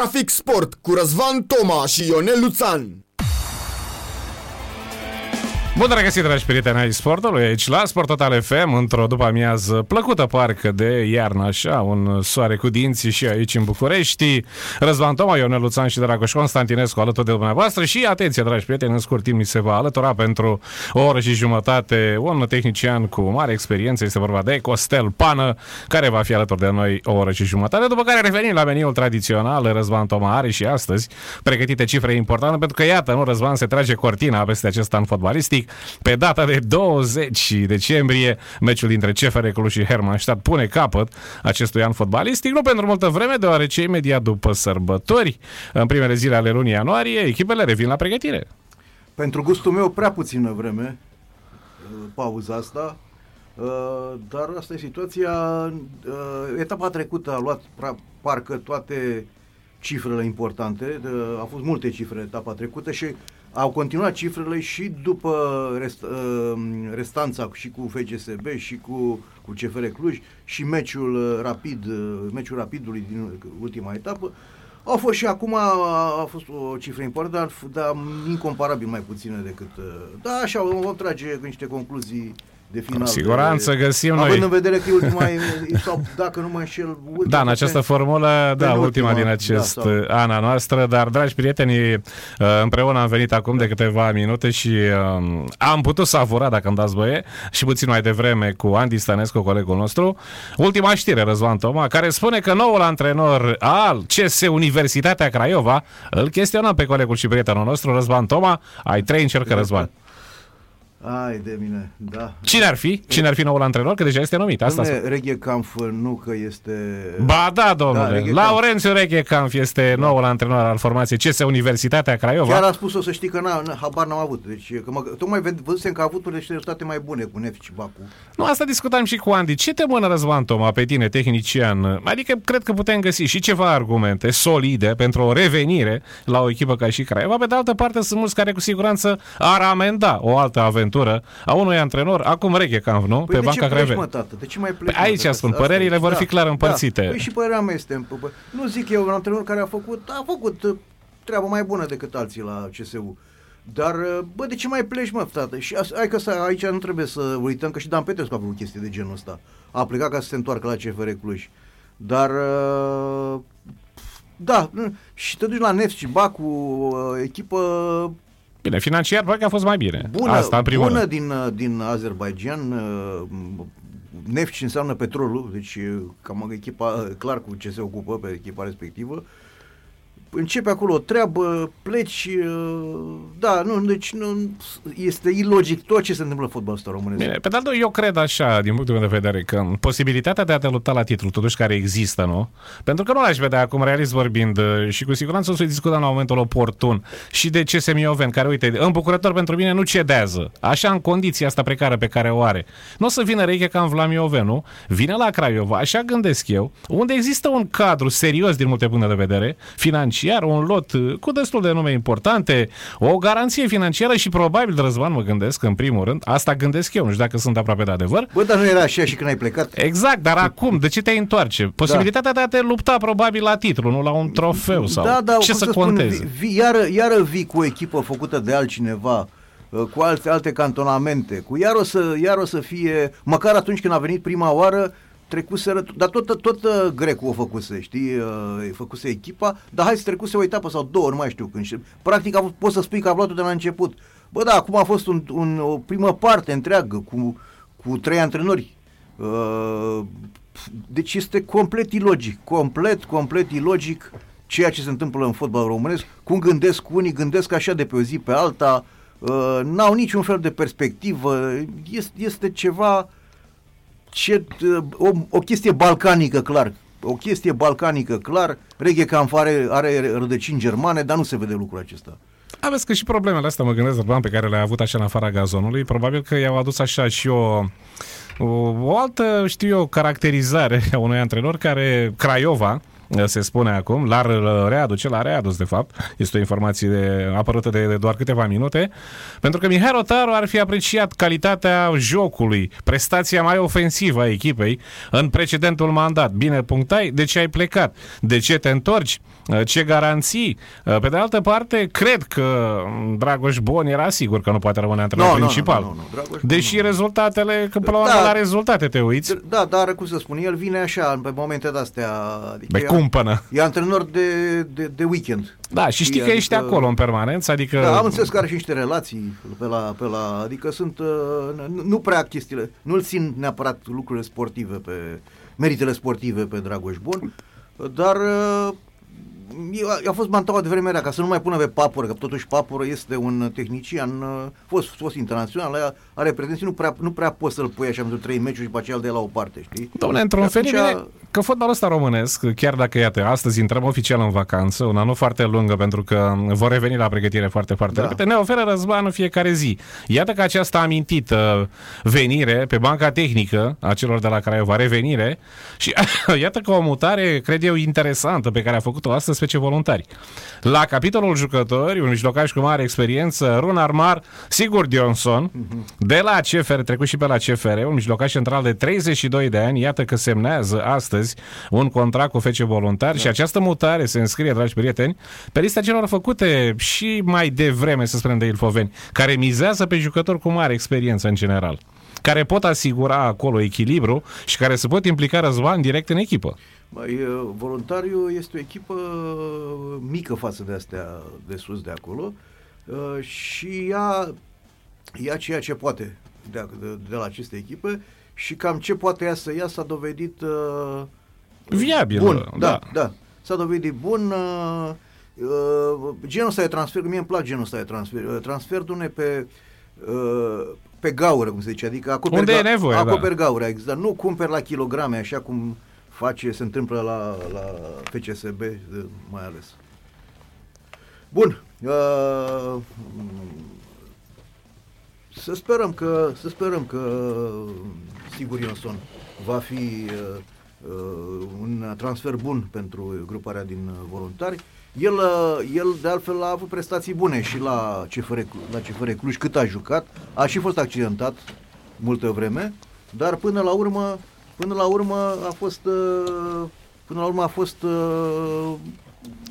Trafic Sport cu Răzvan Toma și Ionel Luțan. Bun regăsit, dragi prieteni ai sportului, aici la Sport Total FM, într-o după amiază plăcută parcă de iarnă, așa, un soare cu dinții și aici în București. Răzvan Toma, Ionel Luțan și Dragoș Constantinescu alături de dumneavoastră. Și atenție, dragi prieteni, în scurt timp mi se va alătura pentru o oră și jumătate un tehnician cu mare experiență, este vorba de Costel Pană, care va fi alături de noi o oră și jumătate, după care revenim la meniul tradițional, Răzvan Toma are și astăzi pregătite cifre importante, pentru că iată, nu, Răzvan se trage cortina peste acest an fotbalistic, pe data de 20 decembrie, meciul dintre CFR Cluj și Hermannstadt pune capăt acestui an fotbalistic, nu pentru multă vreme, deoarece imediat după sărbători, în primele zile ale lunii ianuarie, echipele revin la pregătire. Pentru gustul meu, prea puțină vreme, pauza asta, dar asta e situația. Etapa trecută a luat parcă toate cifrele importante, au fost multe cifre etapa trecută și au continuat cifrele și după rest, uh, restanța și cu FCSB și cu, cu CFR Cluj și meciul uh, rapid, uh, meciul rapidului din ultima etapă. Au fost și acum, a, a fost o cifră importantă, dar incomparabil mai puțină decât... Da, așa, vom trage niște concluzii de final. Cu siguranță de, găsim având noi. în vedere că e ultima, sau dacă nu mă înșel... Da, în această formulă, da, ultima, ultima din acest da, sau... an a noastră, dar, dragi prieteni, uh, împreună am venit acum de câteva minute și um, am putut savura, dacă îmi dați voie, și puțin mai devreme cu Andy Stănescu, colegul nostru, ultima știre, Răzvan Toma, care spune că noul antrenor al CS Universitatea Craiova îl chestionăm pe colegul și prietenul nostru, Răzvan Toma. Ai trei încercări, Răzvan. Ai de mine, da. Cine ar fi? Cine ar fi noul antrenor? Că deja este numit. Asta Dom'le, Reghe Kampf nu că este... Ba da, domnule. Da, Laurențiu Reghe Kampf este da. noul antrenor al formației CS Universitatea Craiova. Chiar a spus-o să știi că n-a, habar n-am avut. Deci, că mă, tocmai văzusem că a avut niște rezultate mai bune cu Nef și Bacu. Nu, asta discutam și cu Andy. Ce te mână Răzvan Toma pe tine, tehnician? Adică cred că putem găsi și ceva argumente solide pentru o revenire la o echipă ca și Craiova. Pe de altă parte, sunt mulți care cu siguranță ar amenda o altă aventură aventură a unui antrenor, acum Reghe Camp, nu? Păi pe banca Craiovei. Mă, tată? De ce mai pleci, păi aici spun, părerile vor fi clar da. împărțite. Da. Păi și părerea mea este, nu zic eu, un antrenor care a făcut, a făcut uh, treaba mai bună decât alții la CSU. Dar, uh, bă, de ce mai pleci, mă, tată? Și hai că să, aici nu trebuie să uităm că și Dan Petrescu a făcut chestii de genul ăsta. A plecat ca să se întoarcă la CFR Cluj. Dar, uh, da, și te duci la Nefs și Bacu, echipă Bine, financiar poate că a fost mai bine. Bună, Asta, în primul bună din, din Azerbaijan, uh, Nefci înseamnă petrolul, deci cam echipa, clar cu ce se ocupă pe echipa respectivă începe acolo o treabă, pleci, uh, da, nu, deci nu, este ilogic tot ce se întâmplă în fotbalul ăsta românesc. Bine, pe de altă eu cred așa, din punctul meu de vedere, că posibilitatea de a te lupta la titlu, totuși care există, nu? Pentru că nu l-aș vedea acum, realist vorbind, uh, și cu siguranță o să discutăm la momentul oportun și de ce Semioven, care, uite, îmbucurător pentru mine, nu cedează. Așa, în condiția asta precară pe care o are. Nu o să vină Reche ca în Vlamioven, nu? Vine la Craiova, așa gândesc eu, unde există un cadru serios din multe puncte de vedere, financiar, financiar, un lot uh, cu destul de nume importante, o garanție financiară și probabil, Răzvan, mă gândesc, în primul rând, asta gândesc eu, nu știu dacă sunt aproape de adevăr. Bă, dar nu era așa și când ai plecat? Exact, dar acum, de ce te întoarce? Posibilitatea da. de a te lupta probabil la titlu, nu la un trofeu sau da, da, ce să, să conteze? Spun, vi, iară, iară vii cu o echipă făcută de altcineva, uh, cu alte, alte cantonamente, cu iar o, să, iar o să fie, măcar atunci când a venit prima oară, trecuseră, dar tot, tot, tot uh, grecul o făcuse, știi, uh, făcuse echipa, dar hai să trecuse o etapă sau două, nu mai știu când. Practic a, poți să spui că a luat de la început. Bă, da, acum a fost un, un, o primă parte întreagă cu, cu trei antrenori. Uh, deci este complet ilogic, complet, complet ilogic ceea ce se întâmplă în fotbal românesc. Cum gândesc unii, gândesc așa de pe o zi pe alta, uh, n-au niciun fel de perspectivă, este, este ceva ce, o, o chestie balcanică, clar. O chestie balcanică, clar. Reghe Camp are, are rădăcini germane, dar nu se vede lucrul acesta. Aveți că și problemele astea, mă gândesc, pe care le-a avut așa în afara gazonului, probabil că i-au adus așa și o, o, o altă, știu eu, caracterizare a unui antrenor care, Craiova, se spune acum, l-ar readuce, l-a readus de fapt, este o informație de, apărută de, de doar câteva minute, pentru că Mihai Rotaru ar fi apreciat calitatea jocului, prestația mai ofensivă a echipei în precedentul mandat. Bine punctai, de ce ai plecat? De ce te întorci? Ce garanții? Pe de altă parte, cred că Dragoș Bon era sigur că nu poate rămâne antrenor Nu, nu, principal. nu, nu, nu, Dragoș Deși Bon nu. rezultatele, că până la Da. urmă la rezultate te uiți, Da, dar cum să spun, el vine așa, pe momente de-astea. Adică pe e- cumpănă. E antrenor de, de, de weekend. Da, și știi că ești acolo în permanență, adică... Da, am înțeles că are și niște relații pe la, pe la adică sunt, uh, nu, nu prea chestiile, nu-l țin neapărat lucrurile sportive pe, meritele sportive pe Dragoș Bun, dar uh, eu- a fost mantaua de vremea rea, ca să nu mai pună pe Papură, că totuși Papură este un tehnician, uh, fost, fost internațional, are- are pretenții, nu prea, nu prea poți să-l pui așa pentru trei meciuri și după aceea îl dai la o parte, știi? Domnule, într-un Și fel e atunci- bine că fotbalul ăsta românesc, chiar dacă, iată, astăzi intrăm oficial în vacanță, una nu foarte lungă, pentru că vor reveni la pregătire foarte, foarte Da. repede, ne oferă Răzvan în fiecare zi. Iată că această amintită venire pe banca tehnică a celor de la Craiova, revenire, și iată că o mutare, cred eu, interesantă pe care a făcut-o astăzi pe ce voluntari. La capitolul jucători, un mijlocaș cu mare experiență, Runar Mar, Sigur Dionson, de la CFR, trecut și pe la CFR, un mijlocaș central de 32 de ani, iată că semnează astăzi un contract cu fece voluntari și această mutare se înscrie, dragi prieteni, pe lista celor făcute și mai devreme, să spunem, de Ilfoveni, care mizează pe jucători cu mare experiență în general care pot asigura acolo echilibru și care se pot implica răzvan direct în echipă. Băi, uh, voluntariu este o echipă mică față de astea de sus de acolo uh, și ea ia ceea ce poate de, de, de la aceste echipe și cam ce poate ea să ia s-a dovedit uh, Viabil, bun. da. Da, da. S-a dovedit bun. Uh, uh, genul ăsta de transfer, mie îmi place genul ăsta de transfer. Uh, transfer dune pe uh, pe gaură, cum se zice, adică acoperi, Unde e nevoie, da. acoperi gaură, exact. Nu cumperi la kilograme, așa cum face, se întâmplă la, la FCSB, uh, mai ales. Bun. Uh, să sperăm că, să sperăm că sigur Ionson va fi uh, uh, un transfer bun pentru gruparea din uh, voluntari. El, uh, el de altfel a avut prestații bune și la CFR, Clu- la CFR Cluj cât a jucat, a și fost accidentat multă vreme, dar până la urmă, până la urmă a fost uh, până la urmă a fost uh,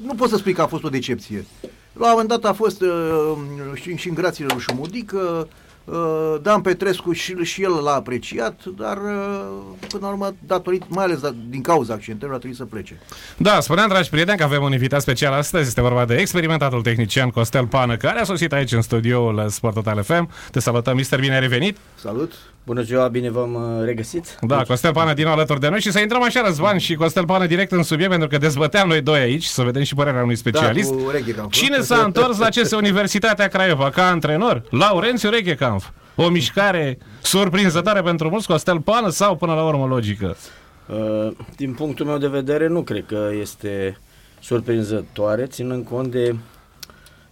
nu pot să spui că a fost o decepție. La un moment dat a fost uh, și, și în grațiile lui Șumudică, uh, Dan Petrescu și, și el l-a apreciat, dar uh, până la urmă, datorită, mai ales da, din cauza accidentelor, a trebuit să plece. Da, spuneam, dragi prieteni, că avem un invitat special astăzi. Este vorba de experimentatul tehnician Costel Pană, care a sosit aici în studioul Sport Total FM. Te salutăm, mister, bine ai revenit. Salut! Bună ziua, bine v-am uh, regăsit. Da, Costel Pană din nou alături de noi și să intrăm așa, Răzvan și Costel Pană direct în subiect, pentru că dezbăteam noi doi aici, să vedem și părerea unui specialist. Da, cu Reghecampf. Cine s-a întors la CS Universitatea Craiova ca antrenor? Laurențiu Rechecampf. O mișcare surprinzătoare pentru mulți, Costel Pană sau până la urmă logică? Uh, Din punctul meu de vedere, nu cred că este surprinzătoare, ținând cont de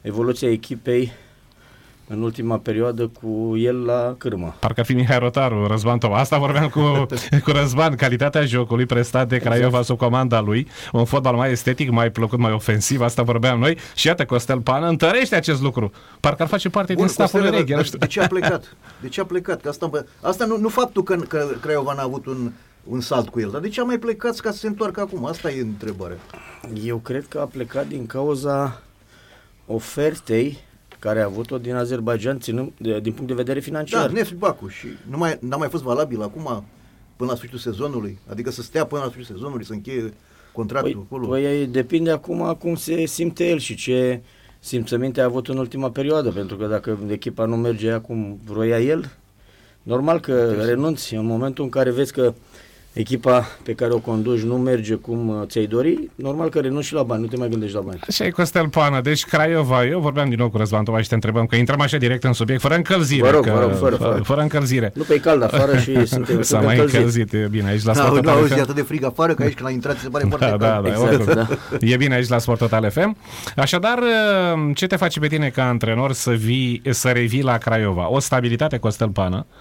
evoluția echipei în ultima perioadă cu el la cârmă. Parcă ar fi Mihai Rotaru, Răzvan Toma. Asta vorbeam cu, cu Răzvan, calitatea jocului prestat de Craiova sub comanda lui, un fotbal mai estetic, mai plăcut, mai ofensiv, asta vorbeam noi. Și iată, Costel Pană întărește acest lucru. Parcă ar face parte din staful Costele, Reghe, dar nu știu. De ce a plecat? De ce a plecat? Că asta, asta nu, nu faptul că, că Craiova n-a avut un, un salt cu el, dar de ce a mai plecat ca să se întoarcă acum? Asta e întrebarea. Eu cred că a plecat din cauza ofertei care a avut-o din Azerbaijan, ținând, de, din punct de vedere Da, financiar. Neft Bacu și nu mai, n-a mai fost valabil acum până la sfârșitul sezonului, adică să stea până la sfârșitul sezonului, să încheie contractul Păi, acolo. păi depinde acum cum se simte el și ce simțăminte a avut în ultima perioadă, pentru că dacă echipa nu merge acum vroia el, normal că renunți în momentul în care vezi că echipa pe care o conduci nu merge cum uh, ți-ai dori, normal că renunți și la bani, nu te mai gândești la bani. Așa e Costel Pană, deci Craiova, eu vorbeam din nou cu Răzvan Toma și te întrebăm că intrăm așa direct în subiect, fără încălzire. Vă rog, că, vă rog, fără, fără. fără încălzire. Nu pe e cald afară și suntem S-a suntem mai încălziți. încălzit, e bine aici la Da, Sport nu Total auzi, FM. e atât de frig afară că aici când la intrat se pare foarte Da, cald. da, da, Exact, oricum. da. E bine aici la Sport Total FM. Așadar, ce te face pe tine ca antrenor să vii, să revii la Craiova? O stabilitate Costel Pană, uh,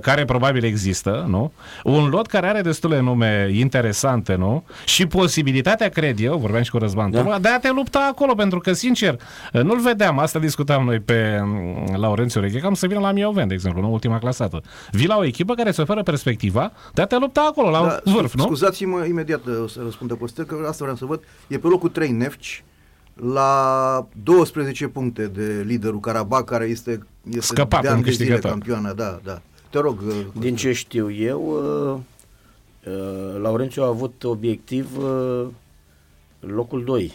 care probabil există, nu? Un lot care are destule nume interesante, nu? Și posibilitatea, cred eu, vorbeam și cu Răzvan, da. de a te lupta acolo, pentru că, sincer, uh, nu-l vedeam, asta discutam noi pe mm, Laurențiu Reghe, cam să vină la Mioven, de exemplu, nu? ultima clasată. Vii la o echipă care se oferă perspectiva de a te lupta acolo, la da, vârf, nu? Scuzați-mă imediat uh, să răspundă Costel, că asta vreau să văd. E pe locul 3 Nefci, la 12 puncte de liderul Karabakh, care este, este Scăpat de ani în de zile câștigător. campioană. Da, da. Te rog. uh, Din ce știu eu, uh, uh, Laurențiu a avut obiectiv uh, locul 2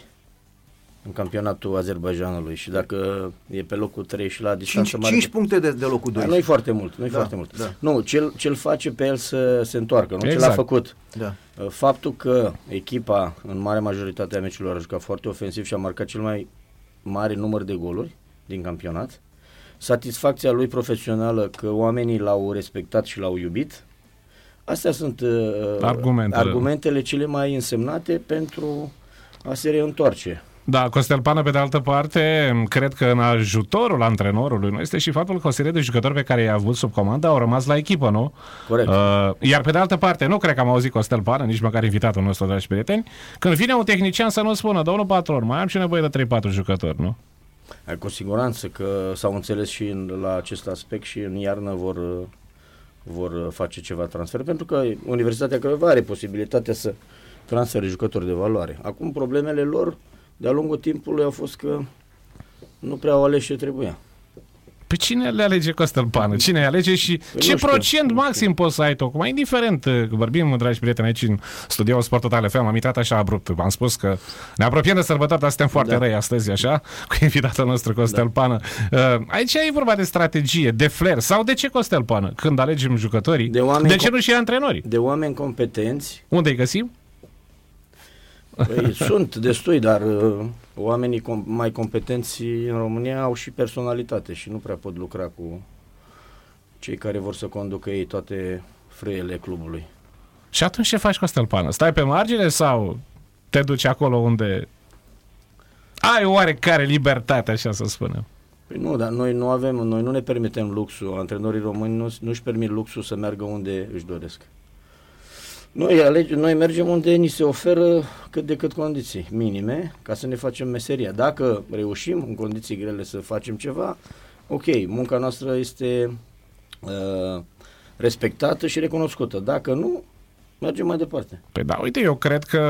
în campionatul Azerbaijanului și dacă e pe locul 3 și la distanță 5, mare... 5 puncte de, de locul 2. Da, nu-i foarte mult, nu-i Da, foarte mult. da. Nu, ce ce-l face pe el să se întoarcă, nu ce Exact. l-a făcut. Da. Uh, Faptul că echipa, în mare majoritate a meciurilor, a jucat foarte ofensiv și a marcat cel mai mare număr de goluri din campionat, satisfacția lui profesională că oamenii l-au respectat și l-au iubit, astea sunt uh, Argumentele. argumentele cele mai însemnate pentru a se reîntoarce. Da, Costel Pană, pe de altă parte, cred că în ajutorul antrenorului nu este și faptul că o serie de jucători pe care i-a avut sub comandă au rămas la echipă, nu? Corect. Uh, iar pe de altă parte, nu cred că am auzit Costel Pană, nici măcar invitatul nostru, dragi prieteni, când vine un tehnician să nu spună, domnul patron, mai am și nevoie de 3-4 jucători, nu? Ai cu siguranță că s-au înțeles și în, la acest aspect și în iarnă vor, uh, vor uh, face ceva transfer, pentru că Universitatea Craiova are posibilitatea să transfere jucători de valoare. Acum problemele lor de-a lungul timpului au fost că nu prea au ales ce trebuia. Pe cine le alege Costel Pană? Cine îi alege și Păi ce nu știu, procent nu maxim poți să ai tu? Acum, indiferent, uh, vorbim, dragi prieteni, aici în studioul Sport Total FM, am intrat așa abrupt. Am spus că ne apropiem de sărbători, dar suntem foarte Da. răi astăzi, așa, cu invitatul nostru Costel Pană. Uh, aici e vorba de strategie, de flair, sau de ce Costel Pană? Când alegem jucătorii, De oameni de ce com- nu și antrenorii? De oameni competenți, Unde îi găsim? Păi, sunt destui, dar uh, oamenii com- mai competenți în România au și personalitate și nu prea pot lucra cu cei care vor să conducă ei toate frâiele clubului. Și atunci ce faci Costel Pană? Stai pe margine sau te duci acolo unde ai oarecare libertate, așa să spunem? Păi nu, dar noi nu avem, noi nu ne permitem luxul, antrenorii români nu, nu-și permit luxul să meargă unde își doresc. Noi, alege, noi mergem unde ni se oferă cât de cât condiții minime ca să ne facem meseria. Dacă reușim în condiții grele să facem ceva, ok, munca noastră este uh, respectată și recunoscută. Dacă nu, mergem mai departe. Păi da, uite, eu cred că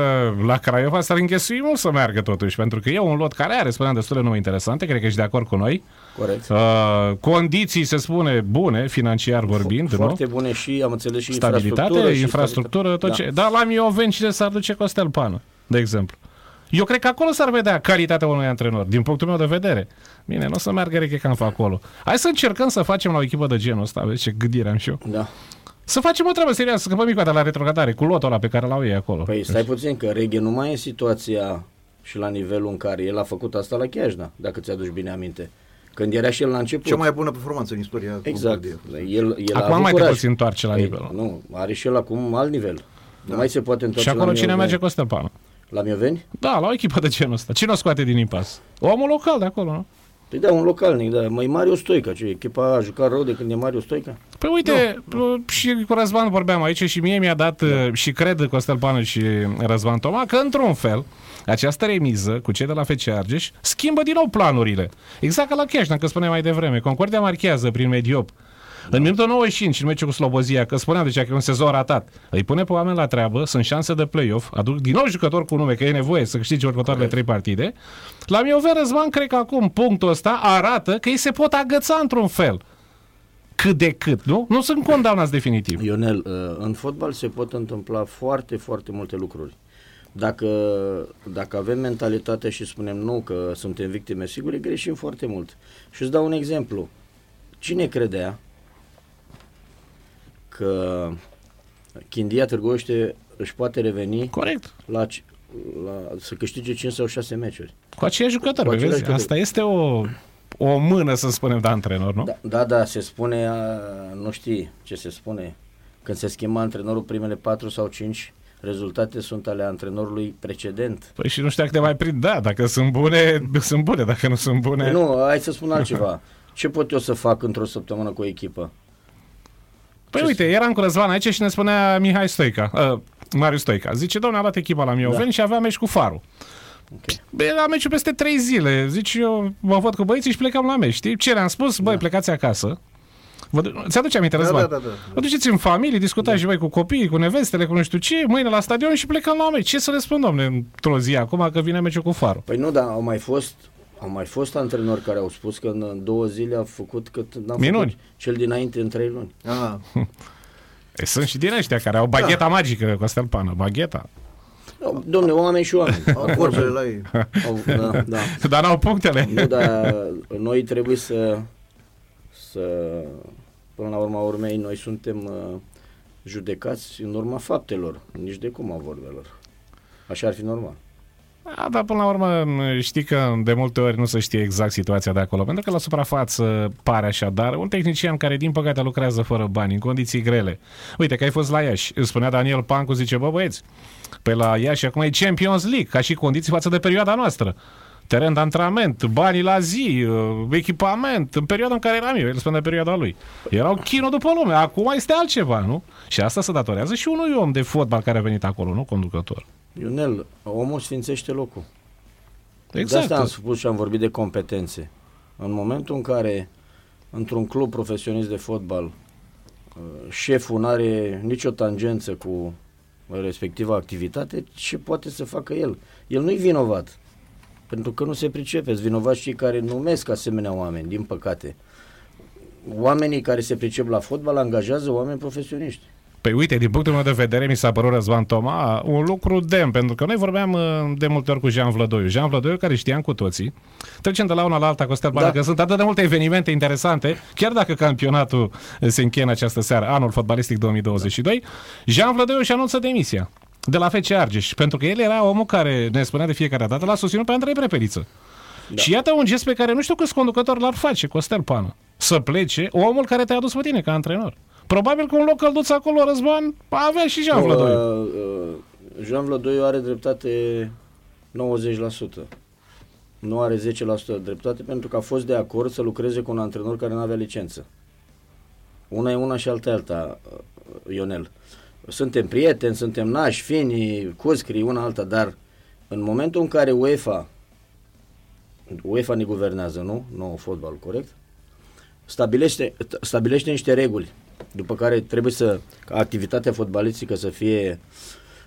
la Craiova s-ar înghesui mult să meargă totuși, pentru că e un lot care are, spuneam, destul de nume interesante, cred că ești de acord cu noi. Corect. Uh, condiții, se spune, bune, financiar vorbind, Foarte nu? bune și am înțeles și infrastructură. Stabilitate, și infrastructură, tot stabilitate. ce... Dar la Mioveni cine s-ar duce Costel Pană, de exemplu? Eu cred că acolo s-ar vedea calitatea unui antrenor, din punctul meu de vedere. Bine, nu o să meargă Rechecamp acolo. Hai să încercăm să facem la o echipă de genul ăsta, vezi ce gândire am și eu. Da. Să facem o treabă serioasă, să scăpăm mica de la retrogradare, cu lotul ăla pe care l-au ei acolo. Păi stai puțin, că Reghe nu mai e în situația și la nivelul în care el a făcut asta la Chiajna, dacă ți-aduci bine aminte. Când era și el la început. Cea mai bună performanță în istoria Exact. Concordiei. El, el a Acum avut mai te curaj. poți întoarce la Păi, nivelul. Nu, are și el acum alt nivel. Nu mai se poate Și întoarce acolo la cine Mioveni. merge Costel Pană? La Mioveni? Da, la o echipă de genul ăsta. Cine o scoate din impas? Omul local de acolo, nu? Păi da, un localnic, da. Mai Mario Stoica, ce echipa a jucat rău de când e Mario Stoica? Păi uite, uh, și cu Răzvan vorbeam aici și mie mi-a dat da. și cred Costel Pană și Răzvan Toma că într-un fel această remiză cu cei de la FC Argeș schimbă din nou planurile. Exact ca la Chiajna, că spuneam mai devreme. Concordia marchează prin Mediop. În minutul 95, în meciul cu Slobozia, că spuneam deja că e un sezon ratat, îi pune pe oameni la treabă, sunt șanse de play-off, aduc din nou jucători cu nume, că e nevoie să câștige următoarele trei partide. La Mioveni Răzvan, cred că acum punctul ăsta arată că ei se pot agăța într-un fel. Cât de cât, nu? Nu sunt condamnați definitiv. Ionel, uh, în fotbal se pot întâmpla foarte, foarte multe lucruri. Dacă, dacă avem mentalitatea și spunem nu că suntem victime sigure, greșim foarte mult. Și îți dau un exemplu. Cine credea că Chindia Târgoiște își poate reveni Corect. la, ci- la, să câștige 5 sau 6 meciuri? Cu aceiași jucători, Cu vezi? aceiași jucători. Asta este o, o mână, să spunem, de antrenor, nu? Da, da, da, se spune, a, nu știi ce se spune, când se schimba antrenorul primele 4 sau 5 rezultate sunt ale antrenorului precedent. Păi și nu știu dacă te mai prind. Da, dacă sunt bune, sunt bune. Dacă nu sunt bune... Păi nu, hai să spun altceva. Ce pot eu să fac într-o săptămână cu o echipă? Păi uite, eram cu Răzvan aici și ne spunea Mihai Stoica, uh, Marius Stoica. Zice, domnule, a luat echipa la Mioveni da. și avea meci cu Farul. Ok. Bă, la meciul peste trei zile. Zice, eu mă văd cu băieții și plecam la meci. Știi? Ce le-am spus? Băi, plecați acasă. Vă, du- ți-aduce aminte, Da, Răzvan? da, da, da. Vă duceți în familie, discutați da. și voi cu copiii, cu nevestele, cu nu știu ce, mâine la stadion și plecăm la meci. Ce să le spun, domne, într-o zi acum că vine meciul cu Farul? Păi nu, dar au mai fost au mai fost antrenori care au spus că în două zile a făcut cât n-a Minuni. făcut cel dinainte în trei luni. Ah, E, sunt și din ăștia care au bagheta da. magică, Costel Pană, bagheta. No, domne, oameni și oameni. au vorbele la ei. Au, da, da. Dar n-au punctele. Nu, dar noi trebuie să, să până la urma urmei, noi suntem uh, judecați în urma faptelor, nici de cum a vorbelor. Așa ar fi normal. Da, dar până la urmă știi că de multe ori nu se știe exact situația de acolo, pentru că la suprafață pare așa, dar un tehnician care din păcate lucrează fără bani, în condiții grele. Uite că ai fost la Iași, îți spunea Daniel Pancu, zice, bă băieți, pe la Iași acum e Champions League, ca și condiții față de perioada noastră. Teren de antrenament, banii la zi, uh, echipament, în perioada în care eram eu, el spune perioada lui. Erau chino după lume, acum este altceva, nu? Și asta se datorează și unui om de fotbal care a venit acolo, nu conducător. Ionel, omul sfințește locul. Exact. De asta am spus și am vorbit de competențe. În momentul în care într-un club profesionist de fotbal uh, șeful nu are nicio tangență cu respectiva activitate, ce poate să facă el? El nu-i vinovat. Pentru că nu se pricepe. Sunt vinovați cei care numesc asemenea oameni, din păcate. Oamenii care se pricep la fotbal angajează oameni profesioniști. Păi uite, din punctul meu de vedere, mi s-a părut Răzvan Toma un lucru demn, pentru că noi vorbeam uh, de multe ori cu Jean Vlădoiu. Jean Vlădoiu, care știam cu toții, trecem de la una la alta, Costel Bana, Da. că sunt atât de multe evenimente interesante, chiar dacă campionatul se încheie în această seară, anul fotbalistic 2022, Jean Vlădoiu și anunță demisia de la FC Argeș, pentru că el era omul care ne spunea de fiecare dată, l-a susținut pe Andrei Prepeliță. Da. Și iată un gest pe care nu știu câți conducători l-ar face, Costel Pană. Să plece omul care te-a adus pe tine ca antrenor. Probabil că un loc călduț acolo, Răzvan, avea și Jean Vlădoiu. Uh, uh, Jean Vlădoiu are dreptate 90%. Nu are 10% dreptate pentru că a fost de acord să lucreze cu un antrenor care nu avea licență. Una e una și alta e alta, uh, Ionel. Suntem prieteni, suntem nași, fini, cuscri, una alta, dar în momentul în care UEFA, UEFA ne guvernează, nu? Nu fotbal, corect? Stabilește, stabilește niște reguli după care trebuie să ca activitatea fotbalistică să fie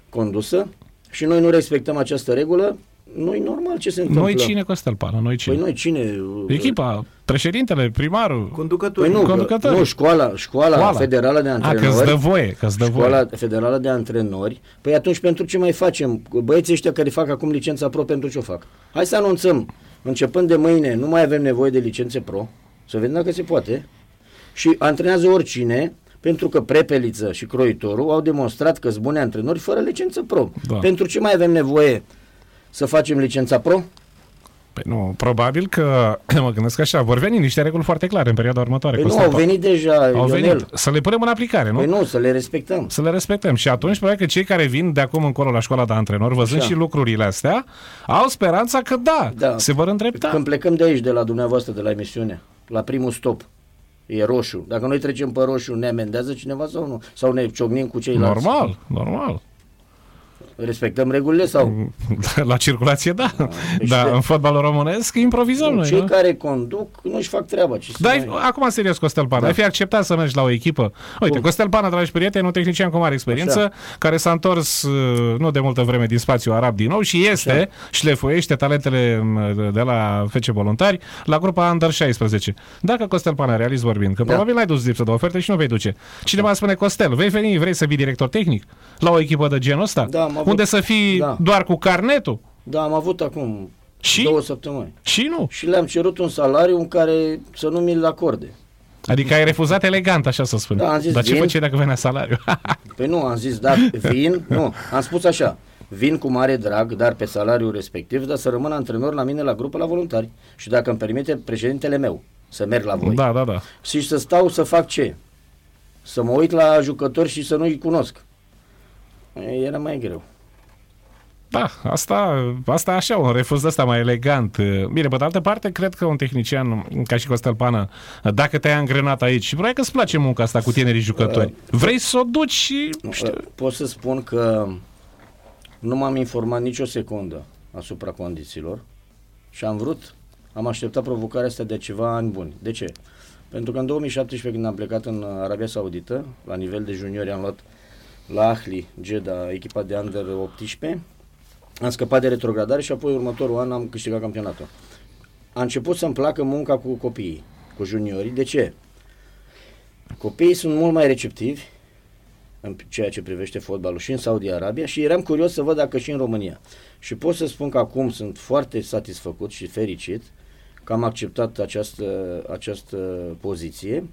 condusă și noi nu respectăm această regulă, nu e normal ce se întâmplă. Noi cine, Costel Pană? Noi cine? Păi noi cine? Echipa, președintele, primarul. Conducători. Păi nu, că, conducători. nu școala, școala, Școala. federală de A, că îți antrenori. dă voie, că îți dă Școala voie. federală de antrenori. Păi atunci pentru ce mai facem? Băieții ăștia care fac acum licența pro, pentru ce o fac? Hai să anunțăm. Începând de mâine, nu mai avem nevoie de licențe pro. Să vedem dacă se poate. Și antrenează oricine, pentru că Prepeliță și Croitorul au demonstrat că sunt buni antrenori fără licență pro. Da. Pentru ce mai avem nevoie să facem licența pro? Păi nu, probabil că, mă gândesc așa, vor veni niște reguli foarte clare în perioada următoare. Păi nu, Costel au Pană. venit deja, Au Ionel. venit. Să le punem în aplicare, nu? Păi nu, să le respectăm. Să le respectăm. Și atunci, probabil că cei care vin de acum încolo la școala de antrenori, văzând Așa. și lucrurile astea, au speranța că da, Da. se vor îndrepta. Când plecăm de aici, de la dumneavoastră, de la emisiune, la primul stop, e roșu. Dacă noi trecem pe roșu, ne amendează cineva sau nu? Sau ne ciocnim cu ceilalți? Normal, normal. Respectăm regulile sau? La circulație, da. deci Dar de- în fotbalul românesc improvizăm noi, Cei nu? care conduc nu-și fac treaba. Ce să Dar mai- acum serios, Costel Pana, da. ai fi acceptat să mergi la o echipă? Uite, Cum? Costel Pana, dragi prieteni, un tehnician cu mare experiență, Așa. care s-a întors uh, nu de multă vreme din spațiul arab din nou și este, Așa. șlefuiește talentele m, de la FC Voluntari la grupa Under 16. Dacă Costel Pana, realist vorbind, că Da. probabil n-ai dus lipsă de oferte și nu vei duce. Cineva spune, Costel, vei veni, vrei să fii director tehnic la o echipă de genul ăsta? Da, am avut- unde să fii Da. doar cu carnetul? Da, am avut acum Și? două săptămâni. Și nu. Și le-am cerut un salariu în care să nu mi-l acorde. Adică ai refuzat elegant, așa să spun. Da, am zis, Dar ce vin. făceai dacă venea salariu? Păi nu, am zis, da, vin, nu, am spus așa, vin cu mare drag, dar pe salariul respectiv, dar să rămân antrenor la mine la grupă la voluntari. Și dacă îmi permite președintele meu să merg la voi. da, da, da. Și să stau să fac ce? Să mă uit la jucători și să nu-i cunosc. E, Era mai greu. Da, asta, asta așa, un refuz de ăsta mai elegant. Bine, pe de altă parte, cred că un tehnician ca și Costel Pană, dacă te-ai angrenat aici și vrei că îți place munca asta cu tinerii jucători, vrei să o duci și... Știu, Pot să spun că nu m-am informat nicio secundă asupra condițiilor și am vrut, am așteptat provocarea asta de ceva ani buni. De ce? Pentru că în 2017, când am plecat în Arabia Saudită, la nivel de juniori, am luat la Ahli, Jeddah, echipa de Under 18, am scăpat de retrogradare și apoi următorul an am câștigat campionatul. A început să-mi placă munca cu copiii, cu juniorii. De ce? Copiii sunt mult mai receptivi în ceea ce privește fotbalul și în Saudi Arabia și eram curios să văd dacă și în România. Și pot să spun că acum sunt foarte satisfăcut și fericit că am acceptat această, această poziție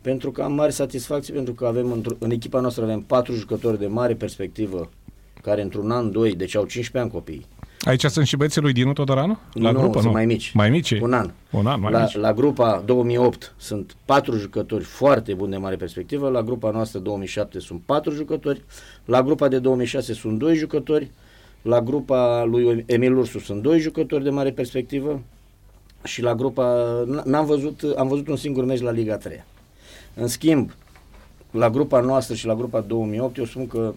pentru că am mare satisfacție pentru că avem în echipa noastră avem patru jucători de mare perspectivă care într-un an, doi, deci au 15 ani copii. Aici sunt și băieții lui Dinu Todoranu? La nu, grupă, sunt nu? mai mici. Mai mici? Un an. Un an, mai la, mici. La grupa 2008 sunt patru jucători foarte buni de mare perspectivă, la grupa noastră 2007 sunt patru jucători, la grupa de 2006 sunt doi jucători, la grupa lui Emil Ursu sunt doi jucători de mare perspectivă și la grupa, n-am văzut, am văzut un singur meci la Liga 3. În schimb, la grupa noastră și la grupa 2008, eu spun că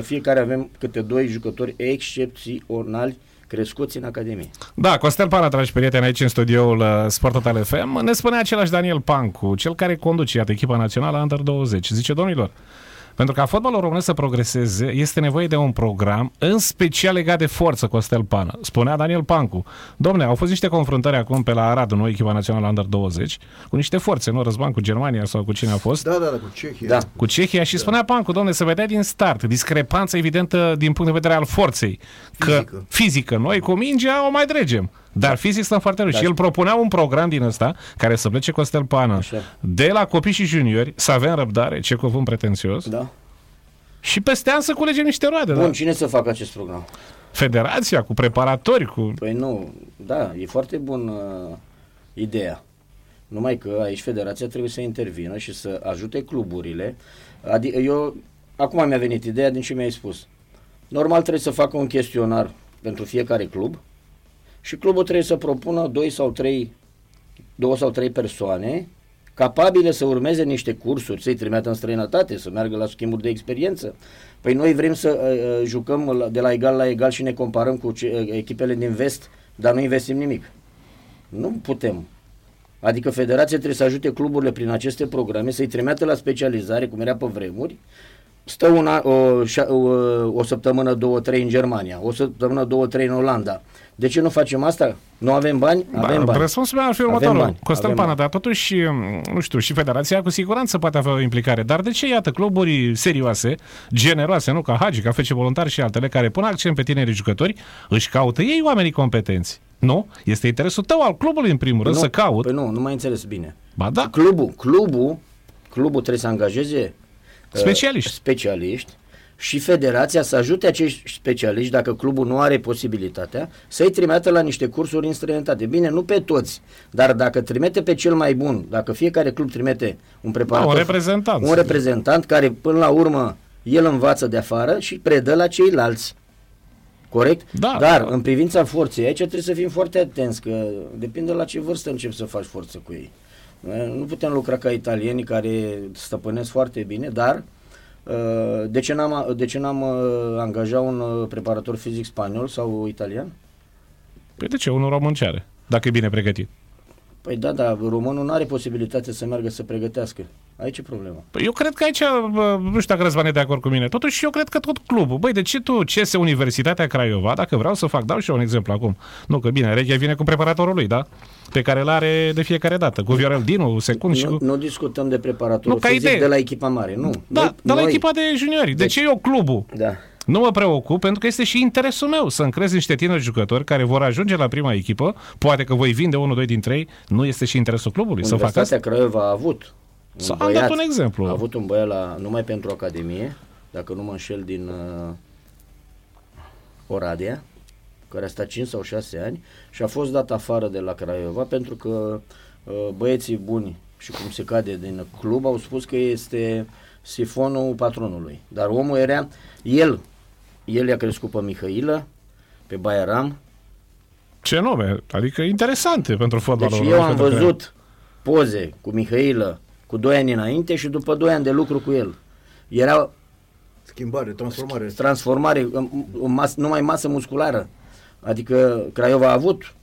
fiecare avem câte doi jucători excepționali crescuți în Academie. Da, Costel Pana, dragi prieteni, aici în studioul uh, Sport Total FM, ne spune același Daniel Pancu, cel care conduce, iată, echipa națională Under 20. Zice, domnilor, pentru ca fotbalul românesc să progreseze, este nevoie de un program, în special legat de forță, Costel Pană. Spunea Daniel Pancu. Domne, au fost niște confruntări acum pe la Arad, noi, echipa națională Under 20, cu niște forțe, nu răzban cu Germania sau cu cine a fost. Da, da, da, cu Cehia. Da. Cu Cehia și da. spunea Pancu, domne, se vedea din start, discrepanță evidentă din punct de vedere al forței. Că fizică, fizică noi cu mingea o mai dregem. Dar fizic stăm foarte rău. Da. Și el propunea un program din ăsta, care să plece Costel Pană, Așa. de la copii și juniori, să avem răbdare, ce cuvânt pretențios. Da. Și peste an să culegem niște roade. Bun, da? cine să facă acest program? Federația, cu preparatori, cu... Păi nu, da, e foarte bun uh, ideea. Numai că aici federația trebuie să intervină și să ajute cluburile. Adică eu, acum mi-a venit ideea din ce mi-ai spus. Normal trebuie să facă un chestionar pentru fiecare club, și clubul trebuie să propună doi sau trei, două sau trei persoane capabile să urmeze niște cursuri, să-i trimită în străinătate, să meargă la schimburi de experiență. Păi noi vrem să uh, uh jucăm de la egal la egal și ne comparăm cu ce, uh, echipele din vest, dar nu investim nimic. Nu putem. Adică federația trebuie să ajute cluburile prin aceste programe, să-i trimită la specializare, cum era pe vremuri, stă una, o, o, o săptămână, două, trei în Germania, o săptămână, două, trei în Olanda, de ce nu facem asta? Nu avem bani? Avem ba, bani. Răspunsul meu ar fi următorul. Costel Pana, dar totuși, nu știu, și federația cu siguranță poate avea o implicare. Dar de ce, iată, cluburi serioase, generoase, nu ca Hagi, ca Fece Voluntari și altele, care pun accent pe tinerii jucători, își caută ei oamenii competenți? Nu? Este interesul tău al clubului, în primul rând, nu, să caut. Păi nu, nu mai înțeles bine. Ba da. Clubul, clubul, clubul trebuie să angajeze specialiști. Uh, specialiști și federația să ajute acești specialiști, dacă clubul nu are posibilitatea, să-i trimită la niște cursuri în străinătate. Bine, nu pe toți, dar dacă trimite pe cel mai bun, dacă fiecare club trimite un preparator, da, un reprezentant, un reprezentant care până la urmă el învață de afară și predă la ceilalți. Corect? Da, Dar da. în privința forței, aici trebuie să fim foarte atenți, că depinde la ce vârstă începi să faci forță cu ei. Nu putem lucra ca italienii care stăpânesc foarte bine, dar Uh, de ce n-am, de ce n-am uh, angajat un uh, preparator fizic spaniol sau italian? Păi de ce? Unul român ce are, dacă e bine pregătit. Păi da, dar românul nu are posibilitate să meargă să pregătească. Aici e problema. Păi eu cred că aici, nu știu dacă Răzvan e de acord cu mine, totuși eu cred că tot clubul. Băi, de ce tu, CS Universitatea Craiova, dacă vreau să fac, dau și eu un exemplu acum. Nu, că bine, Regia vine cu preparatorul lui, da? Pe care îl are de fiecare dată, cu Viorel Dinu, secund nu, și cu... Nu discutăm de preparatorul nu, fizic idee. de la echipa mare, nu. Da, noi, de la noi... echipa de juniori. De deci, ce eu clubul? Da. Nu mă preocup pentru că este și interesul meu să încrezi niște tineri jucători care vor ajunge la prima echipă. Poate că voi vinde unul, doi dintre ei. Nu este și interesul clubului să facă asta? Craiova a avut un am dat un exemplu. A avut un băiat la, numai pentru Academie, dacă nu mă înșel, din uh, Oradea, care a stat 5 sau 6 ani și a fost dat afară de la Craiova pentru că uh, băieții buni și cum se cade din club au spus că este sifonul patronului. Dar omul era, el el i-a crescut pe Mihailă, pe Baieram. Ce nume? Adică interesante pentru fotbalul Deci eu am văzut poze cu Mihailă cu 2 ani înainte și după 2 ani de lucru cu el. Era Schimbare, transformare. transformare, o mas, numai masă musculară. Adică Craiova a avut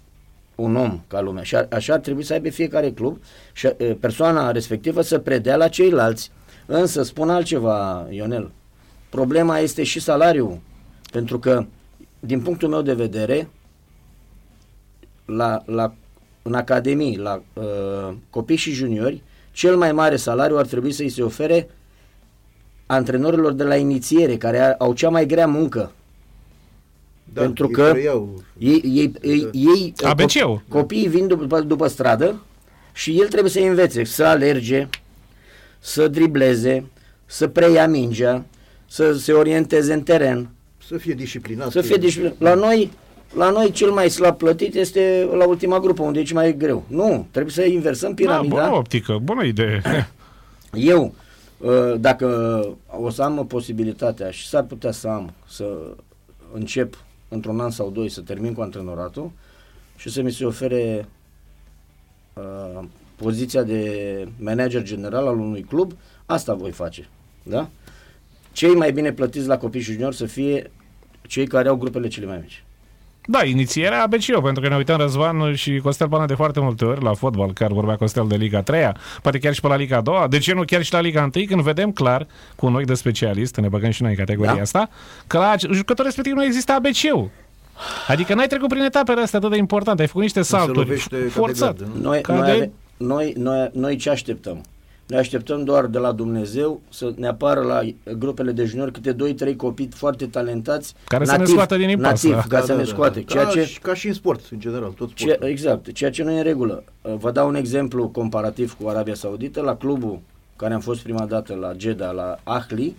un om ca lumea și a, așa ar trebui să aibă fiecare club și e, persoana respectivă să predea la ceilalți. Însă spun altceva, Ionel. Problema este și salariul. Pentru că, din punctul meu de vedere, la, la, în academii, la uh, copii și juniori, cel mai mare salariu ar trebui să îi se ofere antrenorilor de la inițiere, care a- au cea mai grea muncă. Da, pentru ei că preiau. ei, ei, ei, ei ABC-ul. cop- copiii vin după, după stradă și el trebuie să învețe să alerge, să dribleze, să preia mingea, să se orienteze în teren, Să fie disciplinat. să fie disciplinat. La noi, la noi cel mai slab plătit este la ultima grupă, unde e cel mai greu. Nu, trebuie să inversăm Da, piramida. bună optică, bună idee. Eu, uh, dacă o să am posibilitatea și s-ar putea să am, să încep într-un an sau doi să termin cu antrenoratul și să mi se ofere uh, poziția de manager general al unui club, asta voi face. Da? Cei mai bine plătiți la copii și juniori să fie cei care au grupele cele mai mici. Da, inițierea ABC-ul, pentru că ne uităm Răzvan și Costel Pana de foarte multe ori la fotbal, chiar vorbea Costel de Liga 3 poate chiar și pe la Liga 2 de ce nu chiar și la Liga 1 când vedem clar, cu noi de specialist, ne băgăm și noi în categoria Da. asta, că la jucătorul respectiv nu există ABC-ul. Adică n-ai trecut prin etapele astea atât de importante, ai făcut niște se salturi lovește ca de forțat. gard, nu? Noi, Ca noi, de- ave- noi, noi, noi ce așteptăm? Noi așteptăm doar de la Dumnezeu să ne apară la grupele de juniori câte 2-3 copii foarte talentați Care să ne scoată din impas, nativ, da. ca să ne scoate. Ceea ca, ce, și- ca și în sport, în general, tot ce, sportul. exact, ceea ce nu e în regulă. Uh, Vă dau un exemplu comparativ cu Arabia Saudită. La clubul care am fost prima dată la Jeddah, la Ahli,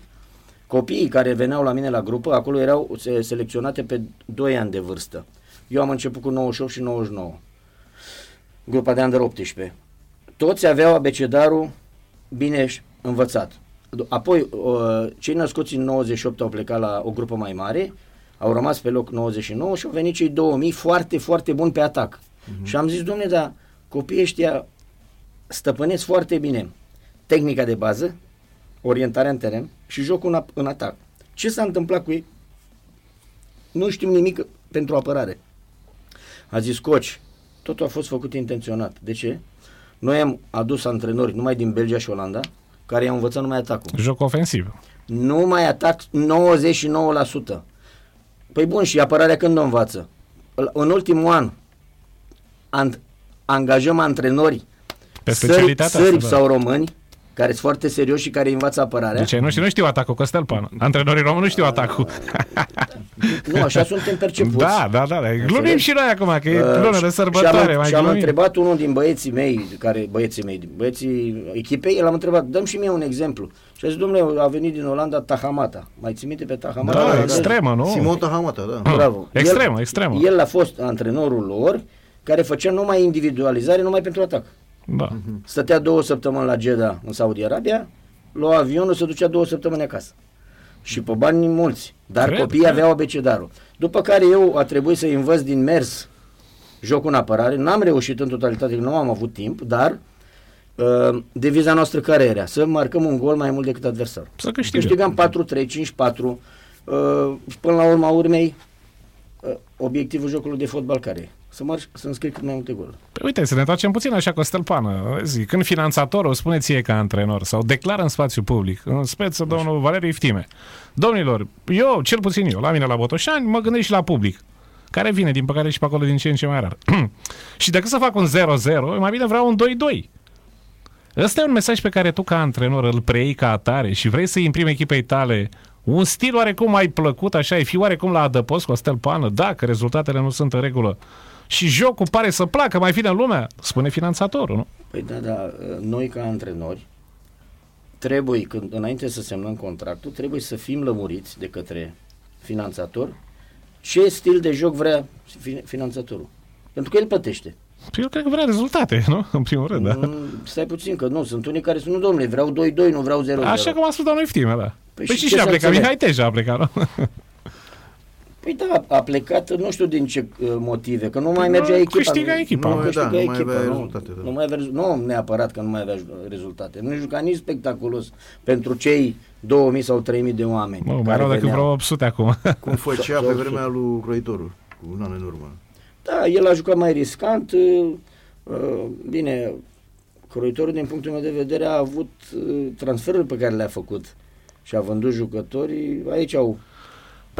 copiii care veneau la mine la grupă, acolo erau se- selecționate pe 2 ani de vârstă. Eu am început cu 98 și 99. Grupa de under 18. Toți aveau abecedarul bine ș- învățat. D- Apoi, uh, cei născuți în 98 au plecat la o grupă mai mare, au rămas pe loc 99 și au venit cei 2000 foarte, foarte buni pe atac. Și am zis, domne, dar copiii ăștia stăpânesc foarte bine tehnica de bază, orientarea în teren și jocul în, ap- în atac. Ce s-a întâmplat cu ei? Nu știm nimic pentru apărare. A zis coci, totul a fost făcut intenționat. De ce? Noi am adus antrenori numai din Belgia și Olanda, care i-au învățat numai atacul. Joc ofensiv. Numai atac 99%. Păi bun, și apărarea când o învață? În- În ultimul an an, angajăm antrenori Pe sârbi, specialitatea sârbi asta, da. sau români care sunt foarte serioși și care învață apărarea. Deci nu știu, nu știu atacul, Costel Pana. Antrenorii români nu știu atacul. Nu, așa suntem percepuți. Da, da, da. da. Glumim și noi acum, că e Uh, lună și- de sărbătoare. Și am, mai și am glumim. întrebat unul din băieții mei, care băieții mei, băieții echipei, l-am întrebat, dăm și mie un exemplu. Și a zis, domnule, a venit din Olanda Tahamata. Mai ții minte pe Tahamata? Da, Da, da, extremă, nu? Simon Tahamata, da. Bravo. Extremă, el, extremă. El a fost antrenorul lor care făcea numai individualizare, numai pentru atac. Da. Stătea două săptămâni la Jeddah, în Saudi Arabia, lua avionul, se ducea două săptămâni acasă. Și pe bani mulți. Dar Cred, copiii cred. aveau abecedarul. După care eu a trebuit să învăț din mers jocul în apărare. N-am reușit în totalitate, că nu am avut timp, dar uh, deviza noastră care era? Să marcăm un gol mai mult decât adversarul. Să câștige. Câștigam 4-3, 5-4 uh, și până la urma urmei uh, obiectivul jocului de fotbal care e? Să, marci, să înscrii cât mai multe goluri. Păi uite, să ne întoarcem puțin așa cu Stelpană. Zic, când finanțatorul spune ție ca antrenor sau declară în spațiu public, în speță domnul Valeriu Iftime, domnilor, eu, cel puțin eu, la mine la Botoșani, mă gândesc și la public, care vine, din păcate, și pe acolo din ce în ce mai rar. și decât să fac un 0-0, mai bine vreau un 2-2. Ăsta e un mesaj pe care tu, ca antrenor, îl preiei ca atare și vrei să-i imprimi echipei tale un stil oarecum mai plăcut, așa, e fi oarecum la adăpost cu o stelpană, dacă rezultatele nu sunt în regulă și jocul pare să placă mai fine în lumea, spune finanțatorul, nu? Păi da, da, noi ca antrenori trebuie, când, înainte să semnăm contractul, trebuie să fim lămuriți de către finanțator ce stil de joc vrea fi- finanțatorul. Pentru că el plătește. Păi eu cred că vrea rezultate, nu? În primul rând, da. Mm, Stai puțin, că nu, sunt unii care sunt, nu domnule, vreau 2-2, nu vreau 0-0. Așa cum a spus domnul Iftime, da. Păi, Păi păi și și ce cine a să plecat? înțeleg? Mihai Teja a plecat, nu? Păi da, a plecat, nu știu din ce uh, motive, că nu mai mergea Nu, echipa. câștiga nu- echipa. Nu, Nu, câștiga da, nu mai echipa, avea nu, rezultate, da. nu mai avea, rezu- nu neapărat că nu mai avea rezultate. Nu juca nici spectaculos pentru cei 2000 sau 3000 de oameni. Mă, mai care rău decât veneau. vreo 800 acum. Cum făcea pe Sau- vremea lui Croitorul, cu un an în urmă. Da, el a jucat mai riscant. uh, uh, Bine, Croitorul, din punctul meu de vedere, a avut uh, transferul pe care le-a făcut și a vândut jucătorii. Aici au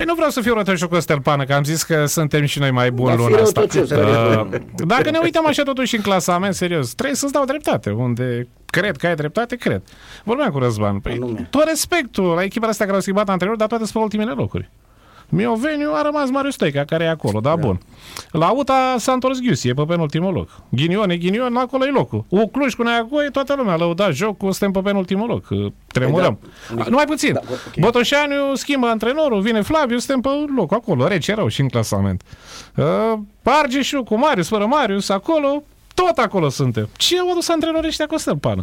Păi nu vreau să fiu rătășul cu Stelpană, că am zis că suntem și noi mai buni Dar fi luna rău asta. tot ce să Uh, vezi, Dacă ne uităm așa totuși în clasament, serios, trebuie să-ți dau dreptate. Unde cred că ai dreptate, cred. Vorbeam cu Răzvan. Păi, Anume. tot respectul la echipa asta care au schimbat antrenori, dar toate sunt pe ultimele locuri. Mioveniu a rămas Marius Stoica, care e acolo, da, bun. La UTA s-a întors Ghiusi, e pe penultimul loc. Ghinion e Ghinion, acolo e locul. U Cluj cu Neagoi, toată lumea a lăudat jocul, suntem pe penultimul loc. Tremurăm. da. Numai puțin. Da, ok. Botoșaniu schimbă antrenorul, vine Flaviu, suntem pe locul acolo, rece rău și în clasament. Uh, Argeșu cu Marius, fără Marius, acolo, tot acolo suntem. Ce au adus antrenorii ăștia Costel Pană?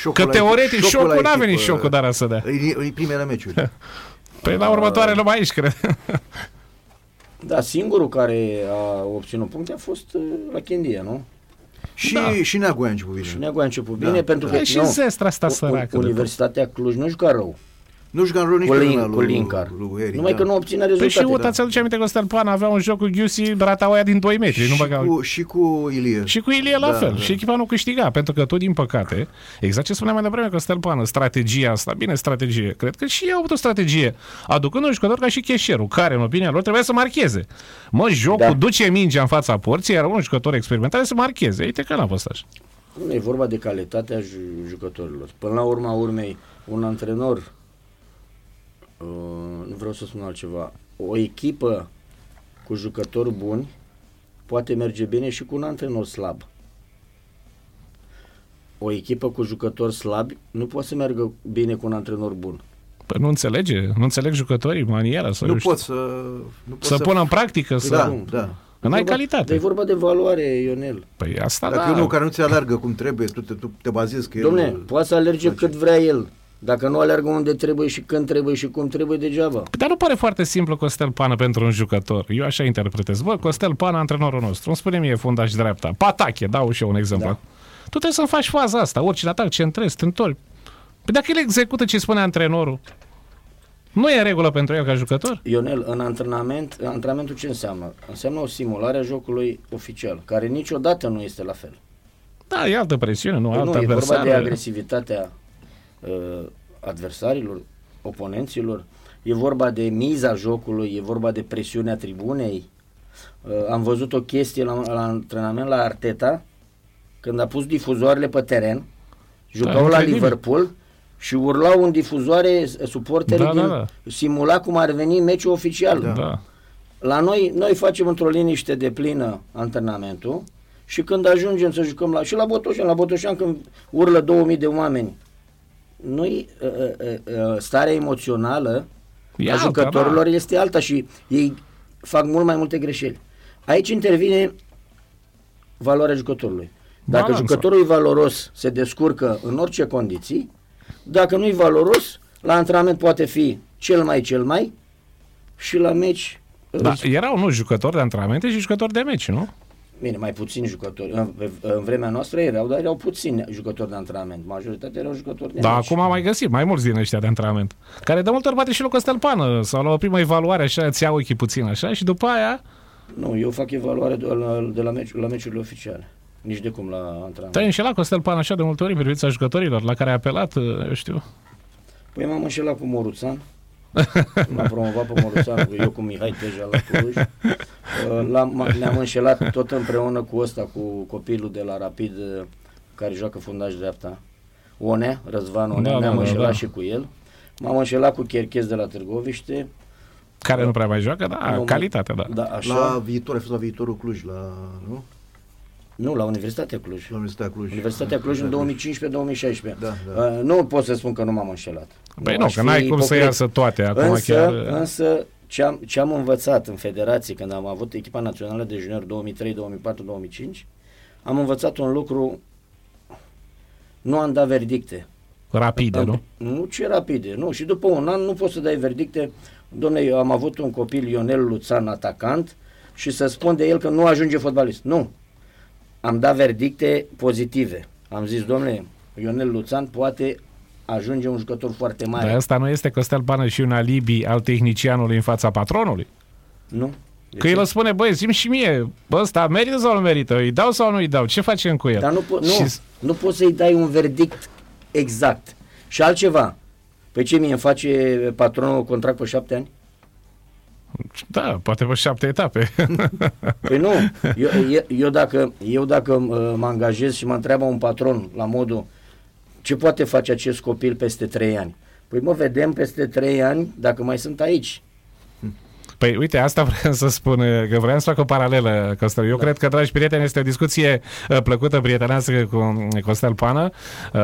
Șocul Că la teoretic echipă- șocul la n-a venit echipă, șocul, dar să dea. În, în primele meciuri. Păi la următoare luăm aici, cred. Da, singurul care a obținut puncte a fost uh, la Chendia, nu? și, Da. și Neagoia a început bine. Și Neagoa a început Da. bine pentru că E și nu, zestra asta U- săracă. de Universitatea Cluj nu juca rău Nu juca în rău nici cu, pe Lin, vremea cu lui- Linkar. lui Harry, Numai da. că nu obține Păi și rezultate. Uta, ți-aduce aminte că Stelpan avea un joc cu Ghiusi, rata oia din 2 metri, nu și, băga... cu, și cu Ilie. Și cu Ilie la Da, fel. da. Și echipa nu câștiga, pentru că tot din păcate, exact ce spuneam mai devreme că Stelpană, strategia asta, bine strategie, cred că și ei au avut o strategie, aducând un jucător ca și Cheșerul, care, în opinia lor, trebuia să marcheze. Mă, jocul Da. duce mingea în fața porții, iar un jucător experimentat să marcheze. Uite că n-a fost așa. Nu e vorba de calitatea ju- jucătorilor. Până la urma urmei, un antrenor, uh, nu vreau să spun altceva, o echipă cu jucători buni poate merge bine și cu un antrenor slab. O echipă cu jucători slabi nu poate să meargă bine cu un antrenor bun. Păi nu înțelege, nu înțeleg jucătorii, maniera să, Nu eu știu, pot să... Nu pot să pună în practică, să... Da, da. Că n-ai E vorba- calitate. E vorba de valoare, Ionel. Păi asta Dacă da. e unul care nu ți alergă cum trebuie, tu te, tu te bazezi că Domne, el... poate să alerge face. cât vrea el. Dacă nu alergă unde trebuie și când trebuie și cum trebuie, degeaba. Dar nu pare foarte simplu Costel Pană pentru un jucător. Eu așa interpretez. Bă, Costel Pană, antrenorul nostru. Îmi spune mie fundaș dreapta. Patache, dau și eu un exemplu. Da. Tu trebuie să-mi faci faza asta. Oricine atac, centrezi, te întorci. Păi dacă el execută ce spune antrenorul, nu e în regulă pentru el ca jucător? Ionel, în antrenament, antrenamentul ce înseamnă? Înseamnă o simulare a jocului oficial, care niciodată nu este la fel. Da, e altă presiune, nu, Păi altă nu, e vorba de adversar. agresivitatea uh, adversarilor, oponenților, e vorba de miza jocului, e vorba de presiunea tribunei. Uh, am văzut o chestie la, la antrenament la Arteta, când a pus difuzoarele pe teren, jucau la incredibil. Liverpool și urlau în difuzoare suporterii Da, din, da, da. simula cum ar veni meciul oficial. Da. La noi, noi facem într-o liniște de plină antrenamentul și când ajungem să jucăm la, și la Botoșan, la Botoșan când urlă 2000 de oameni, noi, uh, uh, uh, starea emoțională E a alta, jucătorilor da. este alta și ei fac mult mai multe greșeli. Aici intervine valoarea jucătorului. Dacă Balanța. jucătorul e valoros, se descurcă în orice condiții, dacă nu e valoros, la antrenament poate fi cel mai cel mai și la meci Da, erau nu jucători de antrenamente și jucători de meci, nu? Bine, mai puțini jucători. În, în vremea noastră erau, dar erau puțini jucători de antrenament. Majoritatea erau jucători de Da, meci. acum am mai găsit mai mulți din ăștia de antrenament. Care de multe ori bate și locul Stelpană sau la o primă evaluare așa, îți iau ochii puțin așa și după aia Nu, eu fac evaluare de la, de la, meci, la meciurile oficiale. Nici de cum la antrenament. te-ai înșelat Costel Pan așa de multe ori în privința jucătorilor la care ai apelat, eu știu. Păi m-am înșelat cu Moruțan. M-am promovat pe Moruțan, cu eu cu Mihai Teja la Cluj. Uh, L-am, ne-am înșelat tot împreună cu ăsta, cu copilul de la Rapid, uh, care joacă fundaș dreapta. One, Răzvan One, Da, da, ne-am da, înșelat da. și cu el. M-am înșelat cu Cherchez de la Târgoviște. Care nu prea mai joacă, da, Nu, calitatea, da. Da, așa. La viitor, ai fost la viitorul Cluj, la, nu? Nu, la Universitatea Cluj. La Universitatea Cluj. Universitatea Cluj în 2015-2016. Da, da. Uh, nu pot să spun că nu m-am înșelat. Păi Nu, nu, aș că fi n-ai cum să ipocrit. iasă toate acum însă, chiar. Însă, ce am, ce am învățat în federație, când am avut echipa națională de junior 2003, 2004, 2005, am învățat un lucru, nu am dat verdicte. Rapide, nu? Nu ce rapide, nu. Și după un an nu poți să dai verdicte domne, eu am avut un copil Ionel Luțan atacant și să spun de el că nu ajunge fotbalist. Nu. Am dat verdicte pozitive. Am zis, domnule, Ionel Luțan poate ajunge un jucător foarte mare. Dar asta nu este Costel Pană și un alibi al tehnicianului în fața patronului? Nu. De Că ce? el îți spune, băi, zi și mie, bă, ăsta merită sau nu merită? Îi dau sau nu îi dau? Ce facem cu el? Dar nu, po- nu, Și, nu poți să-i dai un verdict exact. Și altceva. Pe ce mie îmi face patronul contract pe șapte ani? Da, poate pe șapte etape. Păi nu, eu, eu, eu dacă, eu dacă uh, mă angajez și mă întreabă un patron la modul ce poate face acest copil peste 3 ani? Păi mă vedem peste 3 ani dacă mai sunt aici. Păi uite, asta vreau să spun, că vreau să fac o paralelă, Costel. Eu da. cred că, dragi prieteni, este o discuție uh, plăcută, prietenească cu Costel Pană uh,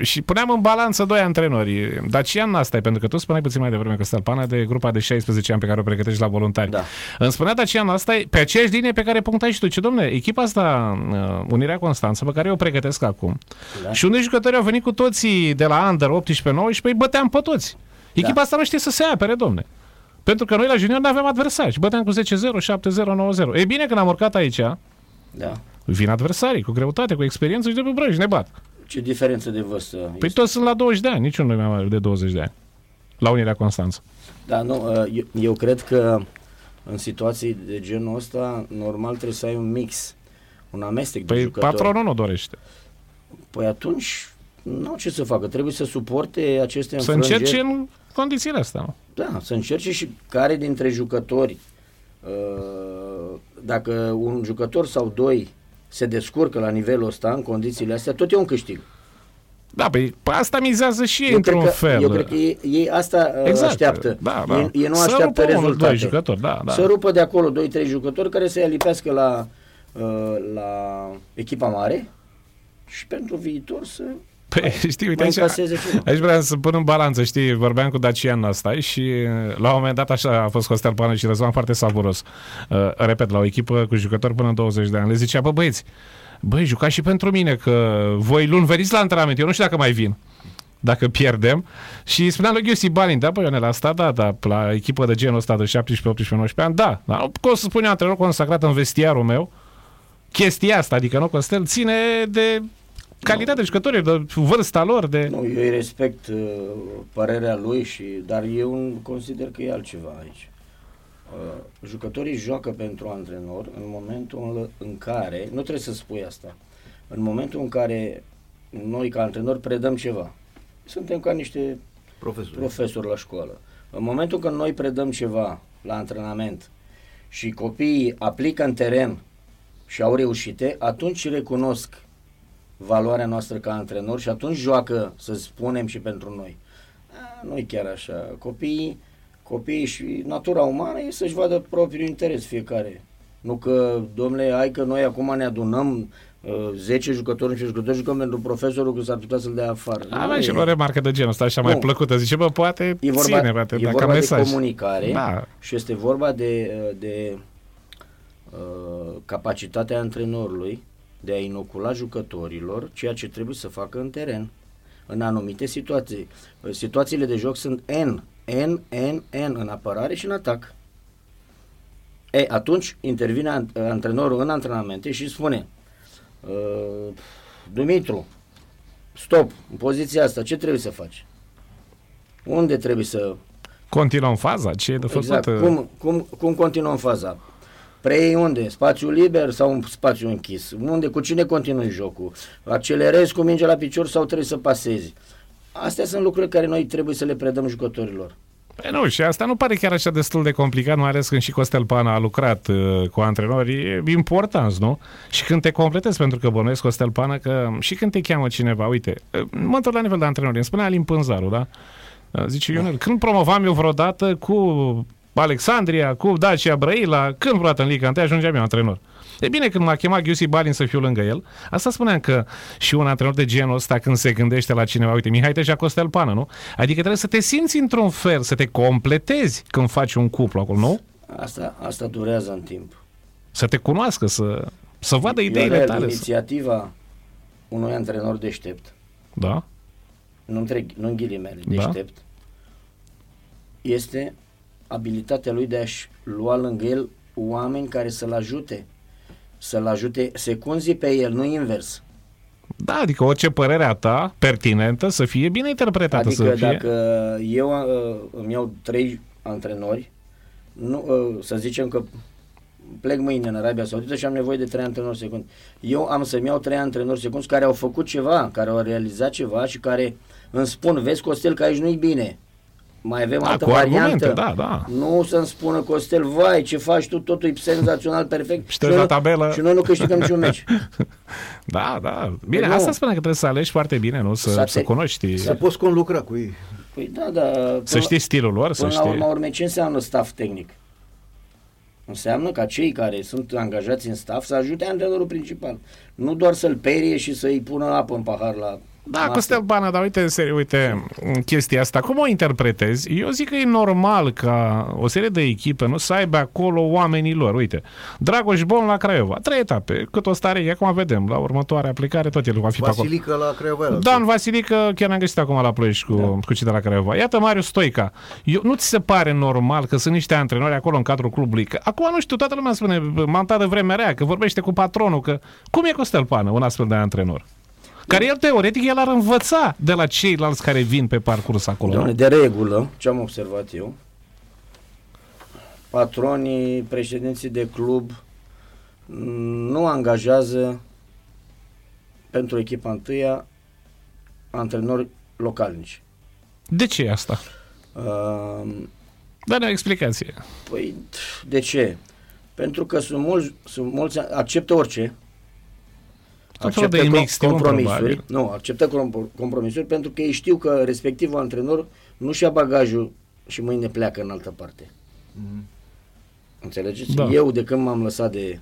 și puneam în balanță doi antrenori. Dacian Nastai, pentru că tu spuneai puțin mai devreme, Costel Pană, de grupa de 16 ani pe care o pregătești la voluntari. Da. Îmi spunea Dacian Nastai, pe aceeași linie pe care punctai și tu, ce domne, echipa asta, uh, Unirea Constanță, pe care eu o pregătesc acum, Da. și unde jucătorii au venit cu toții de la Under 18-19, îi băteam pe toți. Echipa Da. asta nu știe să se apere, domne. Pentru că noi la junior nu aveam adversari și băteam cu 10-0, 7-0, 9-0. E bine când am urcat aici, Da. vin adversarii cu greutate, cu experiență și de pe brăj, ne bat. Ce diferență de vârstă Păi este? toți sunt la 20 de ani, niciunul nu e mai mare de 20 de ani. La Unirea Constanță. Da, nu, uh, eu, eu cred că în situații de genul ăsta, normal trebuie să ai un mix, un amestec de Păi jucători. patronul nu dorește. Păi atunci, nu ce să facă, trebuie să suporte aceste Să înfrângeri. încerce în condițiile astea. nu? Da, să încerce și care dintre jucători, uh, dacă un jucător sau doi se descurcă la nivelul ăsta, în condițiile astea, tot e un câștig. Da, păi pe asta mizează și ei Eu cred, într-un că, fel. eu cred că ei, ei asta uh, exact. așteaptă. Da, da. Ei, ei nu să așteaptă rupă unul, rezultate. doi jucători, da, da. Să rupă de acolo 2-3 jucători care să-i alipească la, uh, la echipa mare și pentru viitor să Păi, știi, uite, mai aici, încaseze ceva. aici vreau să pun în balanță, știi, vorbeam cu Dacian asta și uh, la un moment dat așa a fost Costel Pană și Răzvan foarte savuros. Uh, repet, la o echipă cu jucători până în 20 de ani. Le zicea, bă băieți, băi, jucați și pentru mine, că voi luni veniți la antrenament, eu nu știu dacă mai vin dacă pierdem. Și spuneam lui Ghiusi Balin, da, băi, Ionel, asta da, da, la echipă de genul ăsta de 17, 18, 19 ani, da, da, nu pot să spun eu antrenor consacrat în vestiarul meu, chestia asta, adică nu, Costel, ține de calitatea jucătorilor, de vârsta lor, de... Nu, eu îi respect uh, părerea lui, și, dar eu nu consider că e altceva aici. Uh, jucătorii joacă pentru antrenor în momentul în care, nu trebuie să spui asta, în momentul în care noi ca antrenori predăm ceva. Suntem ca niște Profesor. profesori la școală. În momentul când noi predăm ceva la antrenament și copiii aplică în teren și au reușite, atunci recunosc valoarea noastră ca antrenor și atunci joacă, să spunem, și pentru noi. A, nu e chiar așa. Copiii, copiii și natura umană e să-și vadă propriul interes fiecare. Nu că, domnule, hai că noi acum ne adunăm uh, 10 jucători și jucători jucăm pentru profesorul că s-ar putea să-l dea afară. Nu Avem și e. o remarcă de genul ăsta așa mai Nu. plăcută. Zice, bă, poate E vorba, ține, poate, e dacă vorba mesaj. de comunicare Da. și este vorba de, de uh, capacitatea antrenorului de a inocula jucătorilor ceea ce trebuie să facă în teren în anumite situații. Uh, Situațiile de joc sunt N, N, N, N în apărare și în atac. E, atunci intervine ant- antrenorul în antrenamente și spune uh, Dumitru, stop, în poziția asta, ce trebuie să faci? Unde trebuie să Continuăm faza, ce e de făcut? Exact. Cum, cum, cum continuăm faza? Preiei unde? Spațiu liber sau un spațiu închis? Unde? Cu cine continui jocul? Accelerezi cu mingea la picior sau trebuie să pasezi? Astea sunt lucruri care noi trebuie să le predăm jucătorilor. Păi nu, și asta nu pare chiar așa destul de complicat, mai ales când și Costel Pana a lucrat uh, cu antrenori e important, nu? Și când te completezi, pentru că bănuiesc Costel Pana că și când te cheamă cineva, uite, uh, mă întorc la nivel de antrenori, îmi spunea Alin Pânzaru, da? Uh, Zice, Ionel, când promovam eu vreodată cu Alexandria, cu Dacia Brăila, când vreodată în Liga 1 ajungeam eu antrenor. E bine, când m-a chemat Giusi Balin să fiu lângă el, asta spuneam că și un antrenor de genul ăsta când se gândește la cineva, uite, Mihai Teja Costel Pană, nu? Adică trebuie să te simți într-un fel, să te completezi când faci un cuplu acolo, nu? Asta, asta durează în timp. Să te cunoască, să, să vadă ideile Ionel, tale. Să... inițiativa unui antrenor deștept, Da? nu între, nu în ghilimele, Da. deștept, este abilitatea lui de a-și lua lângă el oameni care să-l ajute. Să-l ajute secunzii pe el, nu invers. Da, adică orice părere a ta pertinentă să fie bine interpretată. Adică să fie... dacă eu uh, îmi iau trei antrenori, nu, uh, să zicem că plec mâine în Arabia Saudită și am nevoie de trei antrenori secund. Eu am să-mi iau trei antrenori secunzi care au făcut ceva, care au realizat ceva și care îmi spun, vezi Costel că aici nu-i bine. Mai avem Da, altă cu variantă. argumente, da, da. Nu să-mi spună Costel, vai, ce faci tu, totul e senzațional, perfect. Și te uiți noi la nu- tabelă. Și noi nu câștigăm niciun meci. Da, da. Bine, nu. asta spune că trebuie să alegi foarte bine, nu? Să, Să să te- cunoști, Să poți conlucra cu ei. Păi da, da. să știi stilul lor, să Până la știi... urma urmei, ce înseamnă staff tehnic? Înseamnă ca cei care sunt angajați în staff să ajute antrenorul principal. Nu doar să-l perie și să-i pună apă în pahar la Da, masă. Costel Bana, dar uite, seri, uite, chestia asta, cum o interpretezi? Eu zic că e normal ca o serie de echipe nu să aibă acolo oamenii lor. Uite, Dragoș Bon la Craiova, trei etape, cât o stare, acum vedem, la următoarea aplicare tot el va fi pe acolo. Vasilică la Craiova. Dan Vasilică, chiar ne-am găsit acum la Ploiești cu, da. cu cei de la Craiova. Iată Marius Stoica. Eu, nu ți se pare normal că sunt niște antrenori acolo în cadrul clubului? Că, acum nu știu, toată lumea spune, m-am dat de vremea rea, că vorbește cu patronul, că cum e Costel Pană, un astfel de antrenor? Care el, teoretic, el ar învăța de la ceilalți care vin pe parcurs acolo. Doamne, nu? de regulă, ce am observat eu, patronii, președinții de club m, nu angajează pentru echipa întâia antrenori localnici. De ce e asta? Uh, Dă-ne o explicație. Păi, de ce? Pentru că sunt mulți, sunt mulți acceptă orice. Tot felul de com- imixtiuni, compromisuri. probabil. Nu, acceptă com- compromisuri pentru că ei știu că respectivul antrenor nu-și ia bagajul și mâine pleacă în altă parte. Înțelegeți? Da. Eu, de când m-am lăsat de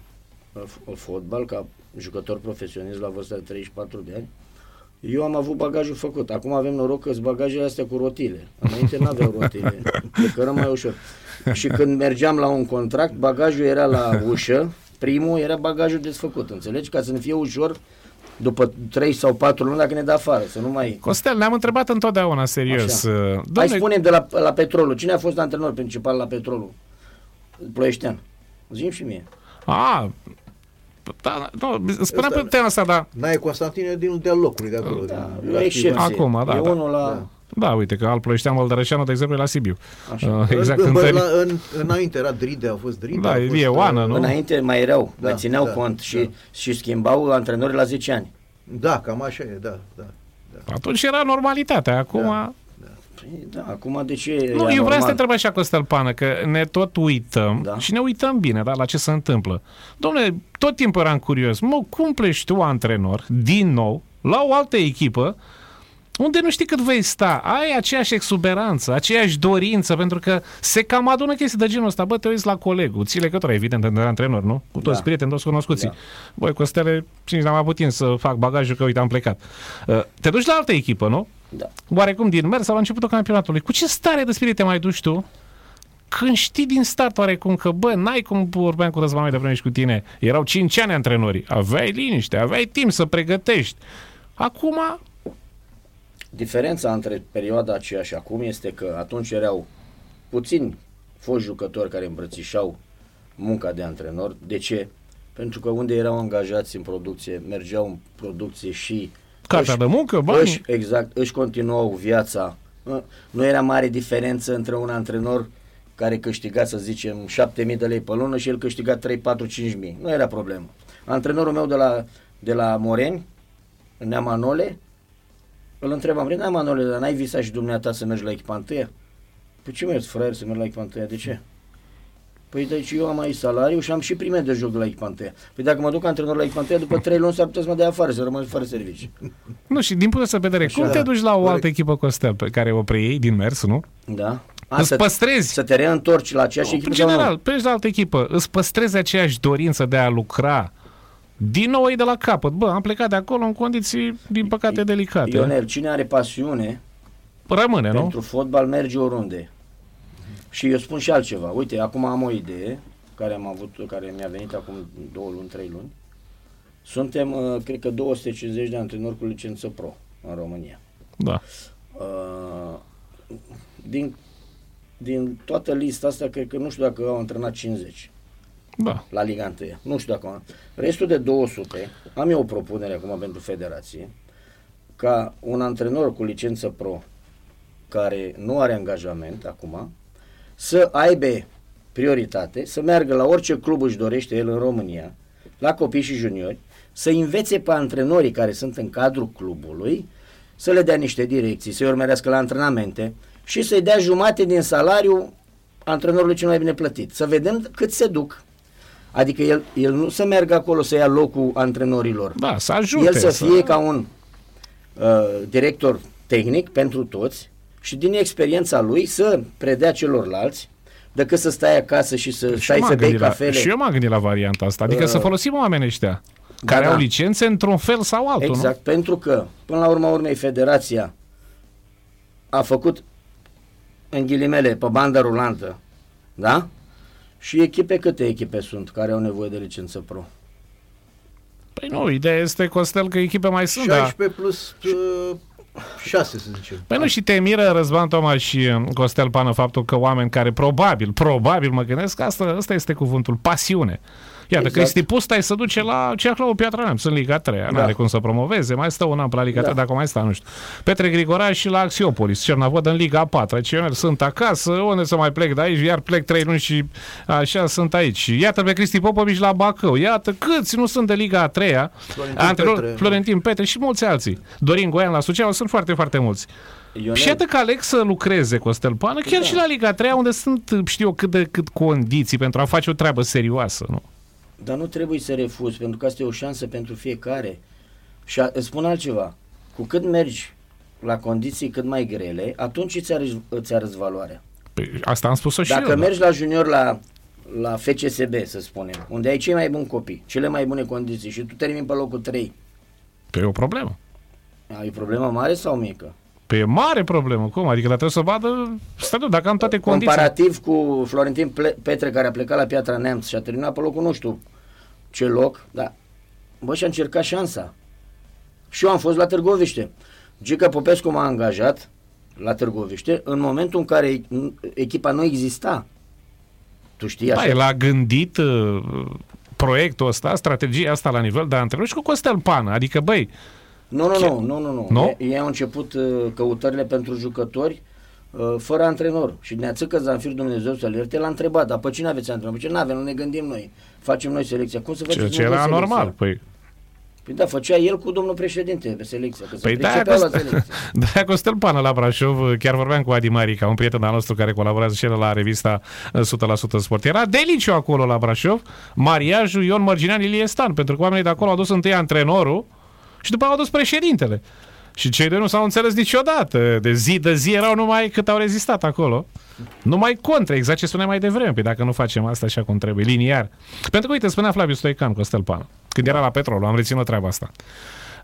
uh, f- fotbal ca jucător profesionist la vârsta de 34 de ani, eu am avut bagajul făcut. Acum avem noroc că sunt bagajele astea cu rotile. Înainte nu aveau rotile. Plecărăm mai ușor. Și când mergeam la un contract, bagajul era la ușă, primul era bagajul desfăcut, înțelegi? Ca să ne fie ușor după 3 sau 4 luni dacă ne dă afară, să nu mai... Costel, ne-am întrebat întotdeauna serios. Așa. uh, Hai Domne, spunem de la, la Petrolul. Cine a fost antrenor principal la Petrolul? Ploieștean. Zim și mie. a, da, nu, spuneam Ăsta- pe tema asta, dar N-ai Constantine din de locului de acolo. Da, din- e o la excepție. Știvan. Acum, da, E da. unul la... Da. Da, uite că al Ploieștean Măldărășeanu, de exemplu, e la Sibiu. Așa. Uh, exact Bă, în bă, tări. la, în, înainte era Dride, a fost Dride. Da, a fost, Ilie Oană, uh, nu? Înainte mai erau, Da, mai țineau da, cont da. și, și schimbau antrenorii la 10 ani. Da, cam așa e, da, da. Atunci era normalitatea, acum... Da. Păi, da, acum de ce Nu, e eu vreau să te anormal? întreb așa, Costel Pană, că ne tot uităm Da. și ne uităm bine da, la ce se întâmplă. Domnule, tot timpul eram curios. Mă, cum pleci tu antrenor, din nou, la o altă echipă, unde nu știi cât vei sta, ai aceeași exuberanță, aceeași dorință, pentru că se cam adună chestii de genul ăsta. Bă, te uiți la colegul, ții legătura, evident, de antrenor, nu? Cu toți Da. prieteni, toți cunoscuții. Da. Băi, Costele, și n-am avut timp să fac bagajul, că uite, am plecat. Uh, Te duci la altă echipă, nu? Da. oarecum din mers sau la începutul campionatului. Cu ce stare de spirit te mai duci tu? Când știi din start oarecum că, bă, n-ai cum vorbeam cu Răzvan mai devreme și cu tine. Erau 5 ani antrenori. Aveai liniște, aveai timp să pregătești. Acum, Diferența între perioada aceea și acum este că atunci erau puțini foști jucători care îmbrățișau munca de antrenor. De ce? Pentru că unde erau angajați în producție, mergeau în producție și cartea își- de muncă, bani. își, exact, își continuau viața. Nu era mare diferență între un antrenor care câștiga, să zicem, 7.000 de lei pe lună și el câștiga 3, 4, 5.000. Nu era problemă. Antrenorul meu de la, de la Moreni, în Neamanole, îl întrebam, Rina Manole, dar n-ai visat și dumneata să mergi la echipa întâia? Păi ce mergi, fraier, să mergi la echipa întâia? De ce? Păi deci eu am aici salariu și am și prime de joc de la echipa întâia. Păi dacă mă duc antrenor la echipa întâia, după 3 luni s-ar putea să mă dea afară, să rămân fără servicii. Nu, și din punctul de vedere, Așa, cum te da. duci la o altă Corect. echipă, Costel, pe care o preiei din mers, nu? Da? A, Îți să, păstrezi. să te reîntorci la aceeași În echipă sau general, nu? pleci la altă echipă, îți păstrezi aceeași dorință de a lucra din nou ei de la capăt. Bă, am plecat de acolo în condiții, din păcate, delicate. Ionel, cine are pasiune Rămâne, nu? pentru fotbal merge oriunde. Și eu spun și altceva. Uite, acum am o idee care am avut, care mi-a venit acum două luni, trei luni. Suntem, uh, cred că 250 de antrenori cu licență pro în România. Da. Uh, din din toată lista asta, cred că nu știu dacă au antrenat 50 Da. la Liga 1. Nu știu dacă am. Restul de 200, am eu o propunere acum pentru federație, ca un antrenor cu licență pro, care nu are angajament acum, să aibă prioritate, să meargă la orice club își dorește el în România, la copii și juniori, să învețe pe antrenorii care sunt în cadrul clubului, să le dea niște direcții, să-i urmărească la antrenamente și să-i dea jumate din salariu antrenorului cel mai bine plătit. Să vedem cât se duc. Adică el, el nu să meargă acolo să ia locul antrenorilor. Da, să ajute. El să fie ca un uh, director tehnic pentru toți și din experiența lui să predea celorlalți decât să stai acasă și să Și stai eu m-am să bei gândit la, cafele. și eu m-am gândit la varianta asta. Adică Uh, să folosim oamenii ăștia care da. au licențe într-un fel sau altul, Exact, pentru că, până la urma urmei, federația a făcut, în ghilimele, pe bandă rulantă, da? Și echipe, câte echipe sunt care au nevoie de licență pro? nu? Păi nu, ideea este, Costel, că echipe mai sunt, da. 16 plus uh, 6, să zicem. Păi nu și te miră Răzvan Toma și uh, Costel Pană faptul că oameni care probabil, probabil mă gândesc, asta, asta este cuvântul, pasiune. Iată, Exact. Cristi Pusta se duce la Ceahlau Piatra Neamț, în Liga 3, Da. nu are cum să promoveze, mai stă un an pe la Liga Da. 3, dacă mai stă, nu știu. Petre Grigoraș și la Axiopolis, Cernavod în Liga 4, Cioner sunt acasă, unde să mai plec de aici, iar plec 3 luni și așa sunt aici. Iată pe Cristi Popovici la Bacău, iată câți nu sunt de Liga a 3 Florentin antrenor, Petre. Florentin Petre și mulți alții. Dorin Goian la Suceava, sunt foarte, foarte mulți. Ionel, Și iată că aleg să lucreze Costel Pană, chiar Da. și la Liga 3, unde sunt, știu eu, cât de cât condiții pentru a face o treabă serioasă, nu? Dar nu trebuie să refuzi, pentru că asta e o șansă pentru fiecare. Și a, îți spun altceva. Cu cât mergi la condiții cât mai grele, atunci îți arăți, îți arăți valoarea. Păi, asta am spus-o și Dacă eu. da. mergi la junior la, la FCSB, să spunem, unde ai cei mai buni copii, cele mai bune condiții și tu termini pe locul 3, Păi e o problemă. ai problemă mare sau mică? Păi e mare problemă. Cum? Adică dar trebuie să vadă statul, dacă am toate condițiile. Comparativ cu Florentin Ple- Petre, care a plecat la Piatra Neamț și a terminat pe locul nu știu ce loc, da. Bă, și-a încercat șansa. Și eu am fost la Târgoviște. Gica Popescu m-a angajat la Târgoviște în momentul în care echipa nu exista. Tu știi Da, așa? el a gândit uh, proiectul ăsta, strategia asta la nivel de antrenor și cu Costel Pană. Adică, băi, Nu, nu, nu, nu, nu, nu. Nu? Ei, ei au început uh, căutările pentru jucători uh, fără antrenor. Și Neațăcă Zanfir Dumnezeu să-l ierte, l-a întrebat, dar pe cine aveți antrenor? Ce nu avem, nu ne gândim noi. Facem noi selecția. Cum să ce, faceți ce voi era selecția? normal. Păi, Păi da, făcea el cu domnul președinte pe selecția, că se Păi da, pricepeau la Costel, selecție. da, Costel Pană la Brașov, chiar vorbeam cu Adi Marica, un prieten al nostru care colaborează și el la revista uh, 100% Sport. Era deliciu acolo la Brașov, mariajul Ion Mărginean Ilie Stan, pentru că oamenii de acolo au dus întâi antrenorul și după au adus președintele. Și cei doi nu s-au înțeles niciodată. De zi de zi erau numai cât au rezistat acolo. Numai contra, exact ce spuneam mai devreme. Păi dacă nu facem asta așa cum trebuie, liniar. Pentru că, uite, spunea Flaviu Stoican Costel Pană, când era la petrol, am reținut treaba asta.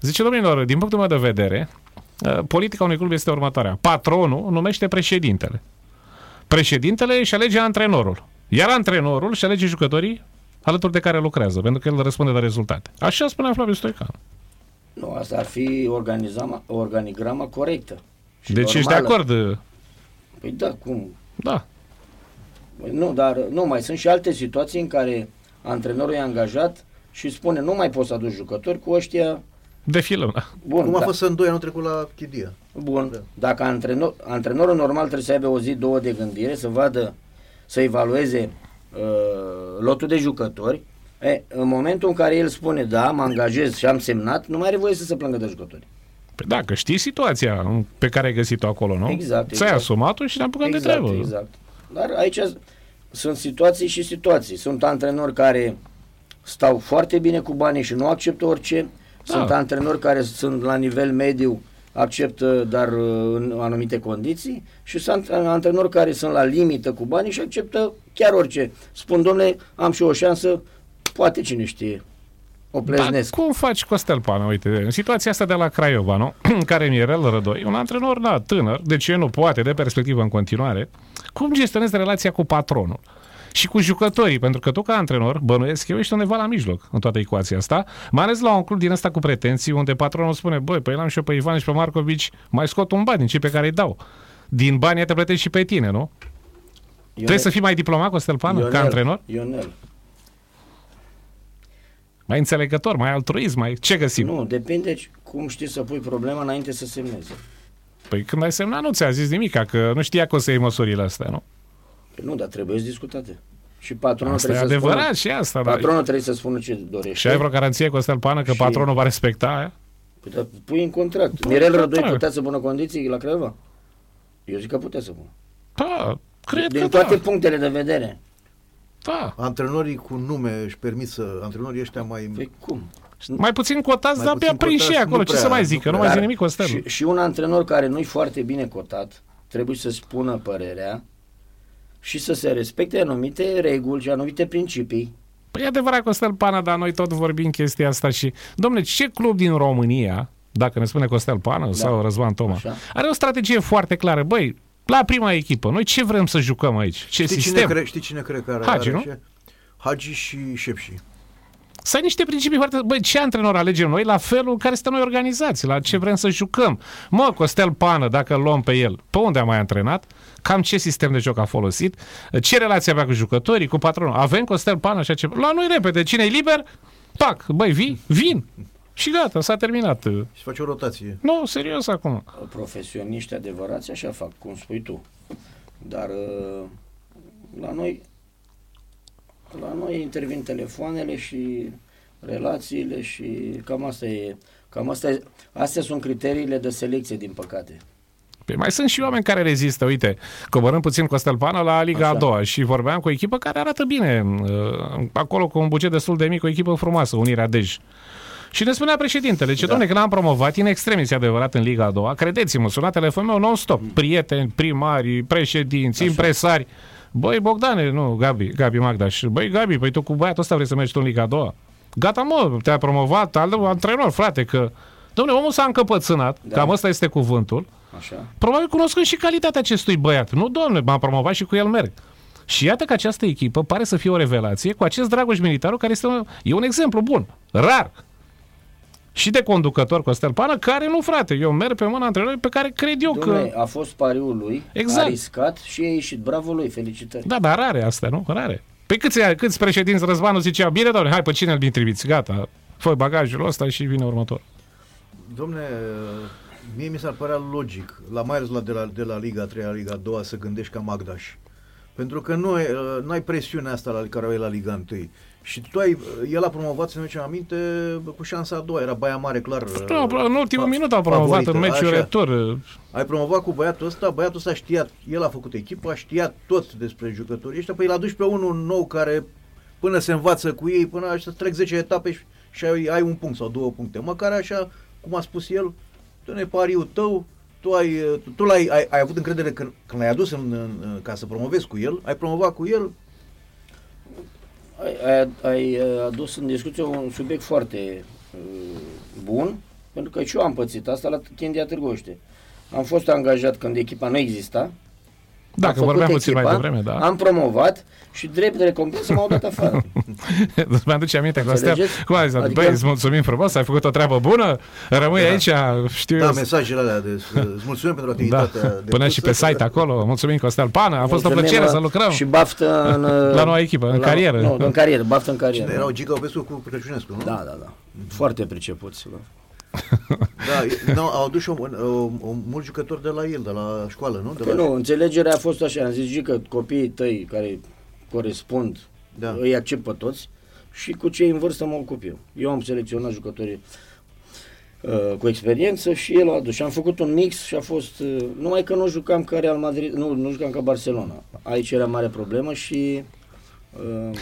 Zice, domnilor, din punctul meu de vedere, uh, politica unui club este următoarea. Patronul numește președintele. Președintele își alege antrenorul. Iar antrenorul își alege jucătorii alături de care lucrează, pentru că el răspunde de rezultate. Așa spunea Flaviu Stoican. Nu, asta ar fi organizama, organigrama corectă. și Deci ești de normală. acord? uh, Păi da, cum? Da. Păi Nu, dar nu, mai sunt și alte situații în care antrenorul e angajat și spune nu mai poți să aduci jucători cu ăștia. Defilăm, da. Bun, Cum a da, fost în 2 anul trecut la Chidia. bun. Da. Dacă antrenor, antrenorul normal trebuie să aibă o zi, două de gândire, să vadă, să evalueze uh, lotul de jucători, e, în momentul în care el spune da, mă angajez și am semnat, nu mai are voie să se plângă de jucători. Păi da, că știi situația pe care ai găsit-o acolo, nu? Exact, Ți-ai exact. asumat-o și ne apucăm de exact, treabă. exact. Dar aici sunt situații și situații. Sunt antrenori care stau foarte bine cu banii și nu acceptă orice. Da. Sunt antrenori care sunt la nivel mediu, acceptă, dar uh, în anumite condiții. Și sunt antrenori care sunt la limită cu banii și acceptă chiar orice. Spun, domnule, am și o șansă, poate cine știe. O Dar pleznesc. cum faci Costel Pană? Uite, în situația asta de la Craiova, nu? care Mirel Rădoi, un antrenor, da, tânăr, de ce nu poate, de perspectivă în continuare, cum gestionezi relația cu patronul? Și cu jucătorii, pentru că tu ca antrenor, bănuiesc eu, ești undeva la mijloc în toată ecuația asta, mai ales la un club din ăsta cu pretenții, unde patronul spune, băi, păi l-am și eu pe Ivan și pe Marcovici, mai scot un ban din cei pe care îi dau. Din banii te plătești și pe tine, nu? Trebuie să fii mai diplomat, Costel Pană, ca antrenor? Ionel. Mai înțelegător, mai altruism, mai ce găsim? Nu, depinde cum știi să pui problema înainte să semneze. Păi când ai semnat nu ți-a zis nimic, că nu știa că o să iei măsurile astea, nu? Păi nu, dar trebuie să discutate. Și patronul asta e trebuie adevărat să și asta. Patronul dar... trebuie să spună ce dorește. Și ai vreo garanție, Costel Pană, că Și- patronul va respecta aia? Păi, dar pui în contract. Pui Mirel în Rădoi contract. putea să pună condiții la Craiova? Eu zic că putea să pună. Da, cred Din că toate da. punctele de vedere. Da. Antrenorii cu nume își permit să... Antrenorii ăștia mai... Păi cum? Mai puțin cotați, Mai dar puțin abia prinși cotați, și acolo. nu Ce prea, să mai nu zic? Că nu prea. mai Dar zic nimic, Costel. Și, și un antrenor care nu-i foarte bine cotat trebuie să spună părerea și să se respecte anumite reguli și anumite principii. Păi e adevărat, Costel Pana, dar noi tot vorbim chestia asta și... Domnule, ce club din România, dacă ne spune Costel Pană da. sau Răzvan Toma, Așa. are o strategie foarte clară. Băi, la prima echipă, noi ce vrem să jucăm aici? Ce Știi cine, sistem? cre, știi cine cred că are? Hagi, are nu? ce? Hagi și Șepși. Să ai niște principii foarte... Băi, ce antrenor alegem noi la felul în care suntem noi organizați, la ce vrem să jucăm? Mă, Costel Pană, dacă îl luăm pe el, pe unde a mai antrenat? Cam ce sistem de joc a folosit? Ce relație avea cu jucătorii, cu patronul? Avem Costel Pană așa ce... La noi repede, cine e liber? Pac, băi, vii? Vin! Și gata, s-a terminat. Și face o rotație. Nu, serios acum. Profesioniști adevărați așa fac, cum spui tu. Dar uh, la noi la noi intervin telefoanele și relațiile și cam asta e cam asta e, astea sunt criteriile de selecție din păcate. Păi mai sunt și oameni care rezistă. Uite, coborâm puțin Costel Pană la Liga Așa. a doua și vorbeam cu o echipă care arată bine. uh, Acolo cu un buget destul de mic, o echipă frumoasă, Unirea Dej. Și ne spunea președintele, ce da. domne, când am promovat, în extremis e adevărat în Liga a doua, credeți-mă, suna telefonul meu non-stop, prieteni, primari, președinți, impresari. Băi, Bogdane, nu, Gabi, Gabi Magdaș. Băi, Gabi, păi tu cu băiatul ăsta vrei să mergi tu în Liga a doua? Gata, mă, te-a promovat, al antrenor, frate, că... Domnule, omul s-a încăpățânat, da. Da. cam ăsta este cuvântul. Așa? Probabil cunoscând și calitatea acestui băiat. Nu, domnule, m-am promovat și cu el merg. Și iată că această echipă pare să fie o revelație cu acest Dragoș Militaru, care este un, e un exemplu bun, rar. Și de conducător Costel Pană, care nu, frate, eu merg pe mâna antrenorului pe care cred eu Dom'le, că... a fost pariul lui, Exact. a riscat și a ieșit. Bravo lui, felicitări. Da, dar rare astea, nu? Rare. Pe câți, câți președinți Răzvanu zicea, bine, doamne, hai, pe cine îl trimiți? Gata, fă bagajul ăsta și vine următor. Domne, mie mi s-ar părea logic, la mai ales la, de, la, de la Liga 3 la Liga 2 să gândești ca Magdaș. Pentru că nu ai, uh, n-ai presiunea asta la care o ai la Liga 1. Și tu ai, el a promovat, să ne ducem aminte, cu șansa a doua, era Baia Mare, clar. Nu, uh, în ultimul fa- minut au promovat în favorită. meciul Așa. retur. Ai promovat cu băiatul ăsta, băiatul ăsta știa, el a făcut echipa, știa tot despre jucătorii ăștia, păi l-a dus pe unul nou care până se învață cu ei, până să trec 10 etape și, și ai, ai un punct sau două puncte. Măcar așa, cum a spus el, tu ne pariul tău, tu, ai, tu, tu l-ai, ai, ai avut încredere când, când l-ai adus în, în, ca să promovezi cu el, ai promovat cu el, Ai, ai, ai uh, adus în discuție un subiect foarte uh, bun, pentru că și eu am pățit asta la Chindia Târgoște. Am fost angajat când echipa nu exista. Da, am că făcut vorbeam puțin mai echipa, devreme, da. Am promovat și drept de recompensă m-au dat afară. Îți mai aduce aminte, Costel? Înțelegeți? Cum ai zis? Adică- Băi, îți mulțumim frumos, ai făcut o treabă bună, rămâi Da. aici, știu da, eu. mesajele alea de, îți mulțumim pentru Da, activitatea până și depusă. pe site acolo. Mulțumim, Costel Pană. A fost o Mulțumim, plăcere uh, să lucrăm. Și baftă în... uh, La noua echipă, în carieră. Nu, în carieră, baftă în carieră. Cine erau Gica Opescu cu Crăciunescu, nu? Da, da, da. Foarte pricepuți. bă. Da, e- no, au adus o, o, o, mulți jucători de la el, de la școală, nu? De Păi la nu, înțelegerea a fost așa. Am zis că copiii tăi care corespund, Da. da. îi accept pe toți și cu cei în vârstă mă ocup eu. Eu am selecționat jucătorii uh, cu experiență și el a adus. Și am făcut un mix și a fost... Uh, numai că nu jucam ca Real Madrid, nu, nu jucam ca Barcelona. Aici era mare problemă și... Uh,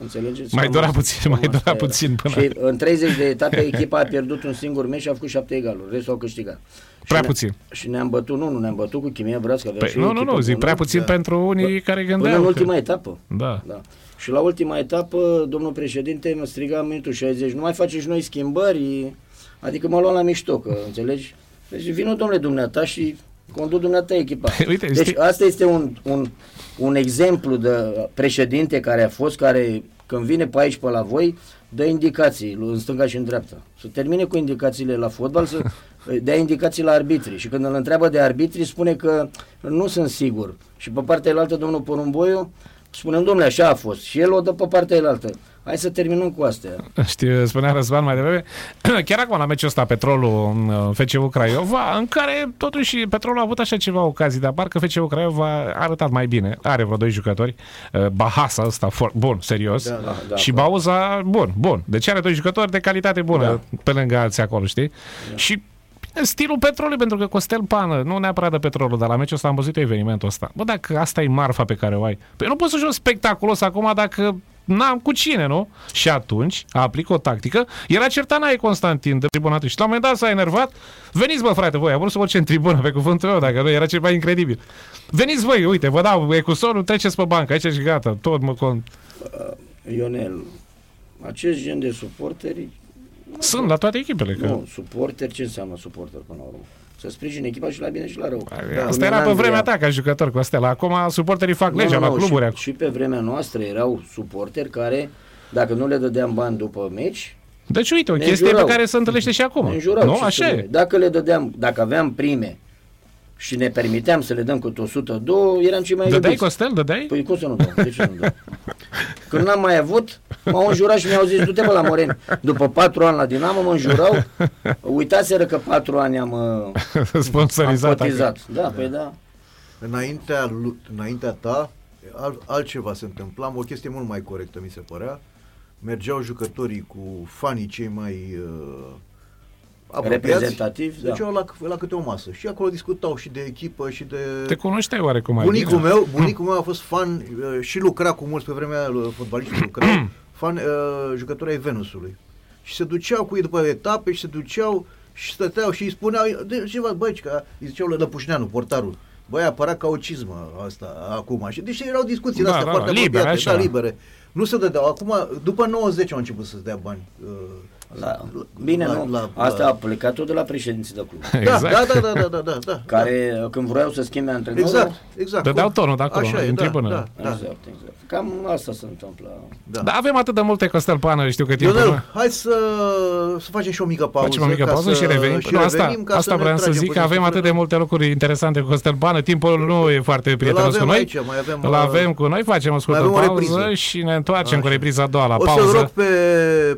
înțelegeți? Mai Cam dura asta- puțin, cam mai asta dura era. puțin până- Și în 30 de etape echipa a pierdut un singur meci și a făcut șapte egaluri. Restul au câștigat. Prea și ne- puțin. Și ne-am bătut, nu, nu ne-am bătut cu Chimia Braț, că avea Păi, și o nu, nu, echipă nu, zic bună. prea puțin Da. pentru unii care Până gândeau. în că- ultima etapă. Da. Da. Și la ultima etapă, domnul președinte mă striga în minutul 60, nu mai faceți noi schimbări, adică mă luam la mișto, că înțelegi? Deci vină domnule dumneata și conduc dumneata echipa. Uite, deci știi- asta este un, un, un exemplu de președinte care a fost, care când vine pe aici pe la voi, dă indicații în stânga și în dreapta. Să termine cu indicațiile la fotbal, să dea indicații la arbitri. Și când îl întreabă de arbitri, spune că nu sunt sigur. Și pe partea elaltă, domnul Porumboiu, spune, domnule, așa a fost. Și el o dă pe partea elaltă. Hai să terminăm cu astea. Știu, spunea Răzvan mai devreme, chiar acum la meciul ăsta Petrolul FCU Craiova, în care totuși Petrolul a avut așa ceva ocazii, dar parcă FCU Craiova a arătat mai bine. Are vreo doi jucători. Uh, Bahasa ăsta, for, bun, serios. Da, da, da, și da. Bauza, bun, bun. Deci are doi jucători de calitate bună Da. pe lângă alții acolo, știi? Și stilul petrolului, pentru că Costel Pană, nu neapărat de petrolul, dar la meciul ăsta am văzut eu evenimentul ăsta. Bă, dacă asta e marfa pe care o ai, păi nu poți să joci spectaculos acum dacă n-am cu cine, nu? Și atunci aplică o tactică. Era Certanaie Constantin de tribunat și la un moment dat s-a enervat. Veniți, bă, frate, voi, am vrut să urce în tribună pe cuvântul meu, dacă nu, era ceva incredibil. Veniți voi, uite, vă dau ecusonul, treceți pe bancă, aici și gata, tot mă con... Ionel, acest gen de suporteri, Sunt la toate echipele. Că... nu, suporter, ce înseamnă suporter până la urmă? Să sprijine echipa și la bine și la rău. Asta Cum era în pe Anglia. vremea ta ca jucător cu Stella. Acum suporterii fac legea la cluburi. și, acum. și pe vremea noastră erau suporteri care, dacă nu le dădeam bani după meci, Deci uite, o Ne chestie înjurau. pe care se întâlnește și acum. ne înjurau. nu? ce Așa să e. le- Dacă le dădeam, dacă aveam prime și ne permiteam să le dăm câte 102, eram cei mai Dădeai iubiți. Costel? Dădeai? Păi cum să nu dau? De ce nu dau? Când n-am mai avut, m-au înjurat și mi-au zis, du-te bă la Moreni. După patru ani la Dinamo mă înjurau. Uitaseră că patru ani am, uh, am Sponsorizat. cotizat. Da, păi da. Înaintea, lu- înaintea ta, al, altceva se întâmpla, o chestie mult mai corectă, mi se părea. Mergeau jucătorii cu fanii cei mai uh, apropiați. Reprezentativ, da. Deci la, la câte o masă. Și acolo discutau și de echipă și de... Te cunoșteai oarecum mai Bunicul bine? meu, bunicul meu a fost fan uh, și lucra cu mulți pe vremea aia, uh, fotbaliști lucrau, fan uh, jucători ai Venusului. Și se duceau cu ei după etape și se duceau și stăteau și îi spuneau, de ceva, băi, că îi ziceau lui Lăpușneanu, portarul, băi, a apărat ca o cizmă asta acum. Și deși erau discuții Da, astea da, foarte libere, apropiate, așa. da, libere. Nu se dădeau. Acum, după 90 au început să-ți dea bani. Uh, La, bine, la- nu? la- Asta la- a plecat tot de la președinții de club. Da, Exact. da, da, da, da, da, da, da. Care, când vreau să schimbe antrenorul, Exact, exact. Dădeau Cum- tonul de acolo, Așa e, în da, tribună. Da, da, Exact, exact. Cam asta se întâmplă. da. Da, avem atât de multe Costel Pană, știu că timpul... Ionel, hai să, să facem și o mică pauză. Facem o mică ca pauză și revenim. Și nu, asta, revenim ca asta să ne vreau să tragem zic, că puțin avem atât de sufletul. multe lucruri interesante cu Costel Pană. Timpul nu e foarte prietenos avem cu noi. aici, mai avem, Îl uh, avem cu noi, facem o scurtă avem o pauză repriză. și ne întoarcem cu Așa. repriza a doua la O să pauză. rog pe,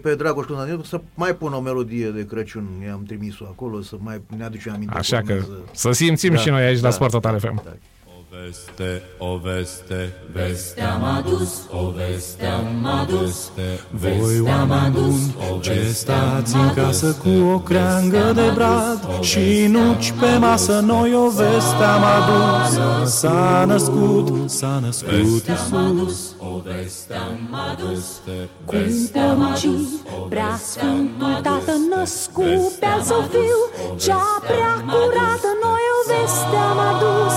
pe Dragoș Constantin să mai pună o melodie de Crăciun. I-am trimis-o acolo să mai ne aducem aminte. Așa cum că urmează. să simțim Da, și noi aici la da, Sport Total FM. da. O veste, o veste, veste, Te-am adus, o veste am adus, voi oameni buni ce stați în casă cu o creangă de brad și nuci pe masă, noi o veste am adus. S-a născut, s-a născut Iisus. O veste am adus, Cum poruncit, prea sfântul Tată născut pe-al său fiu, cea prea curată, noi o veste am adus.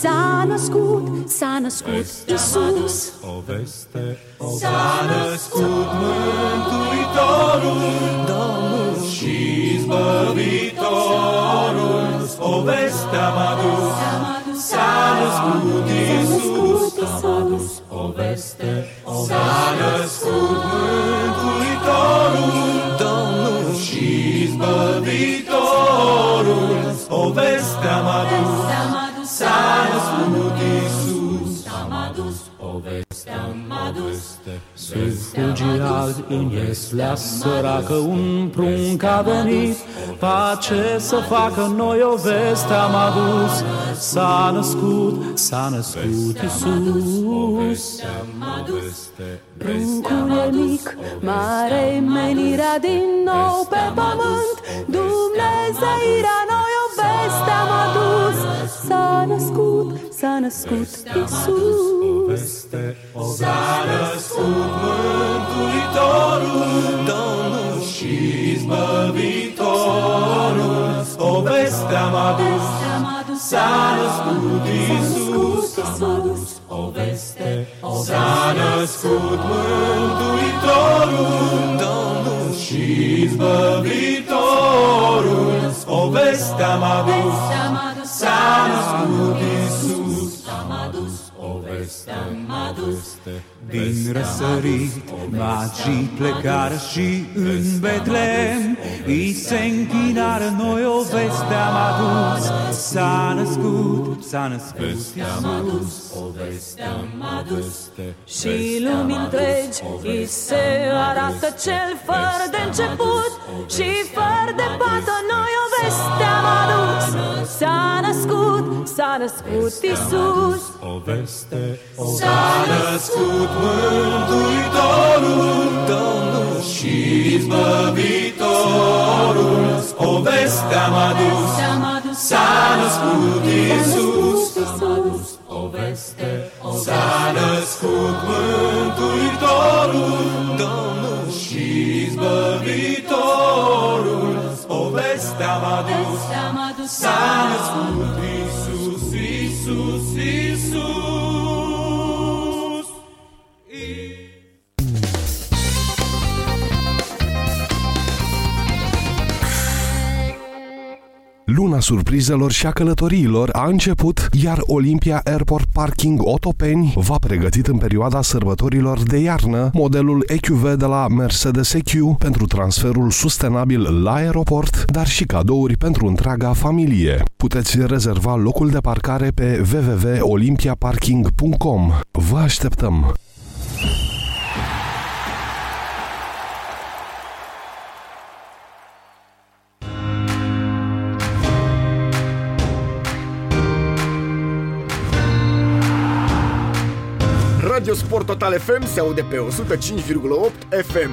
S-a născut, s-a născut Isus. O veste, s-a născut Mântuitorul, Domnul și Izbăvitorul. O veste am adus, s-a născut Iisus. Isus. o veste, S-a născut Mântuitorul, Domnul și Izbăvitorul. O veste am adus, s-a născut am adus, Sub fulgii albi în ieslea săracă un prunc a venit. Pace să facă noi o veste am adus. S-a născut, s-a născut Iisus. Pruncul e mic, mare menirea din nou pe pământ. Dumnezeirea noi o veste am adus. S-a născut, s-a născut Isus. S-a născut Mântuitorul, Domnul și Izbăvitorul O veste am adus, s-a născut Iisus Isus. o veste, S-a născut Mântuitorul, Domnul și Izbăvitorul. O veste am adus, s-a născut Iisus. am adus, o veste am adus, Din răsărit, magii plecară și în Betlem I se închinară, noi o veste am adus. S-a născut, s-a născut. Iisus o veste am adus Și lumii întregi îi se arată cel fără de început Și fără de pată noi o veste am adus. S-a născut, s-a născut Iisus. O veste, o S-a născut Mântuitorul Domnul și Izbăvitorul O veste am adus S-a născut Iisus. O veste S-a născut Mântuitorul Domnul și Izbăvitorul O veste am adus S-a născut Iisus, Iisus, Iisus surprizelor și a călătoriilor a început, iar Olympia Airport Parking Otopeni va pregătit în perioada sărbătorilor de iarnă modelul EQV de la Mercedes EQ pentru transferul sustenabil la aeroport, dar și cadouri pentru întreaga familie. Puteți rezerva locul de parcare pe www.olympiaparking.com. Vă așteptăm! Radio Sport Total FM se aude pe 105,8 FM.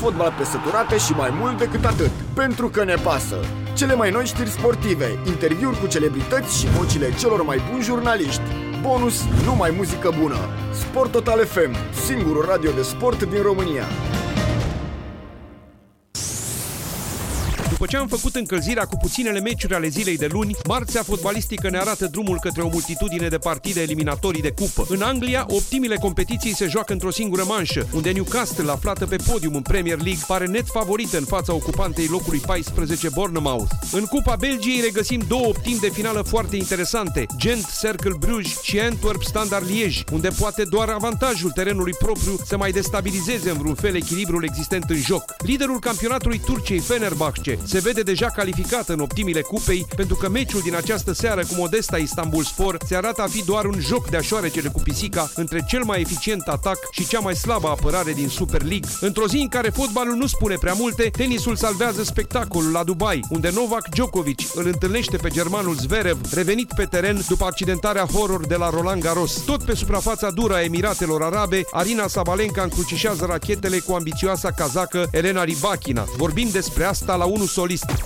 Fotbal pe săturate și mai mult decât atât. Pentru că ne pasă. Cele mai noi știri sportive, interviuri cu celebrități și vocile celor mai buni jurnaliști. Bonus, numai muzică bună. Sport Total FM, singurul radio de sport din România. După ce am făcut încălzirea cu puținele meciuri ale zilei de luni, marțea fotbalistică ne arată drumul către o multitudine de partide eliminatorii de cupă. În Anglia, optimile competiții se joacă într-o singură manșă, unde Newcastle, aflată pe podium în Premier League, pare net favorită în fața ocupantei locului 14 Bournemouth. În Cupa Belgiei regăsim două optimi de finală foarte interesante, Gent Cercle Bruges și Antwerp Standard Liege, unde poate doar avantajul terenului propriu să mai destabilizeze în vreun fel echilibrul existent în joc. Liderul campionatului Turciei, Fenerbahce, se vede deja calificat în optimile cupei pentru că meciul din această seară cu Modesta Istanbul Spor se arată a fi doar un joc de așoarecele cu pisica între cel mai eficient atac și cea mai slabă apărare din Super League. Într-o zi în care fotbalul nu spune prea multe, tenisul salvează spectacolul la Dubai, unde Novak Djokovic îl întâlnește pe germanul Zverev, revenit pe teren după accidentarea horror de la Roland Garros. Tot pe suprafața dură a Emiratelor Arabe, Arina Sabalenka încrucișează rachetele cu ambițioasa kazacă Elena Rybakina. Vorbim despre asta la 1 solist.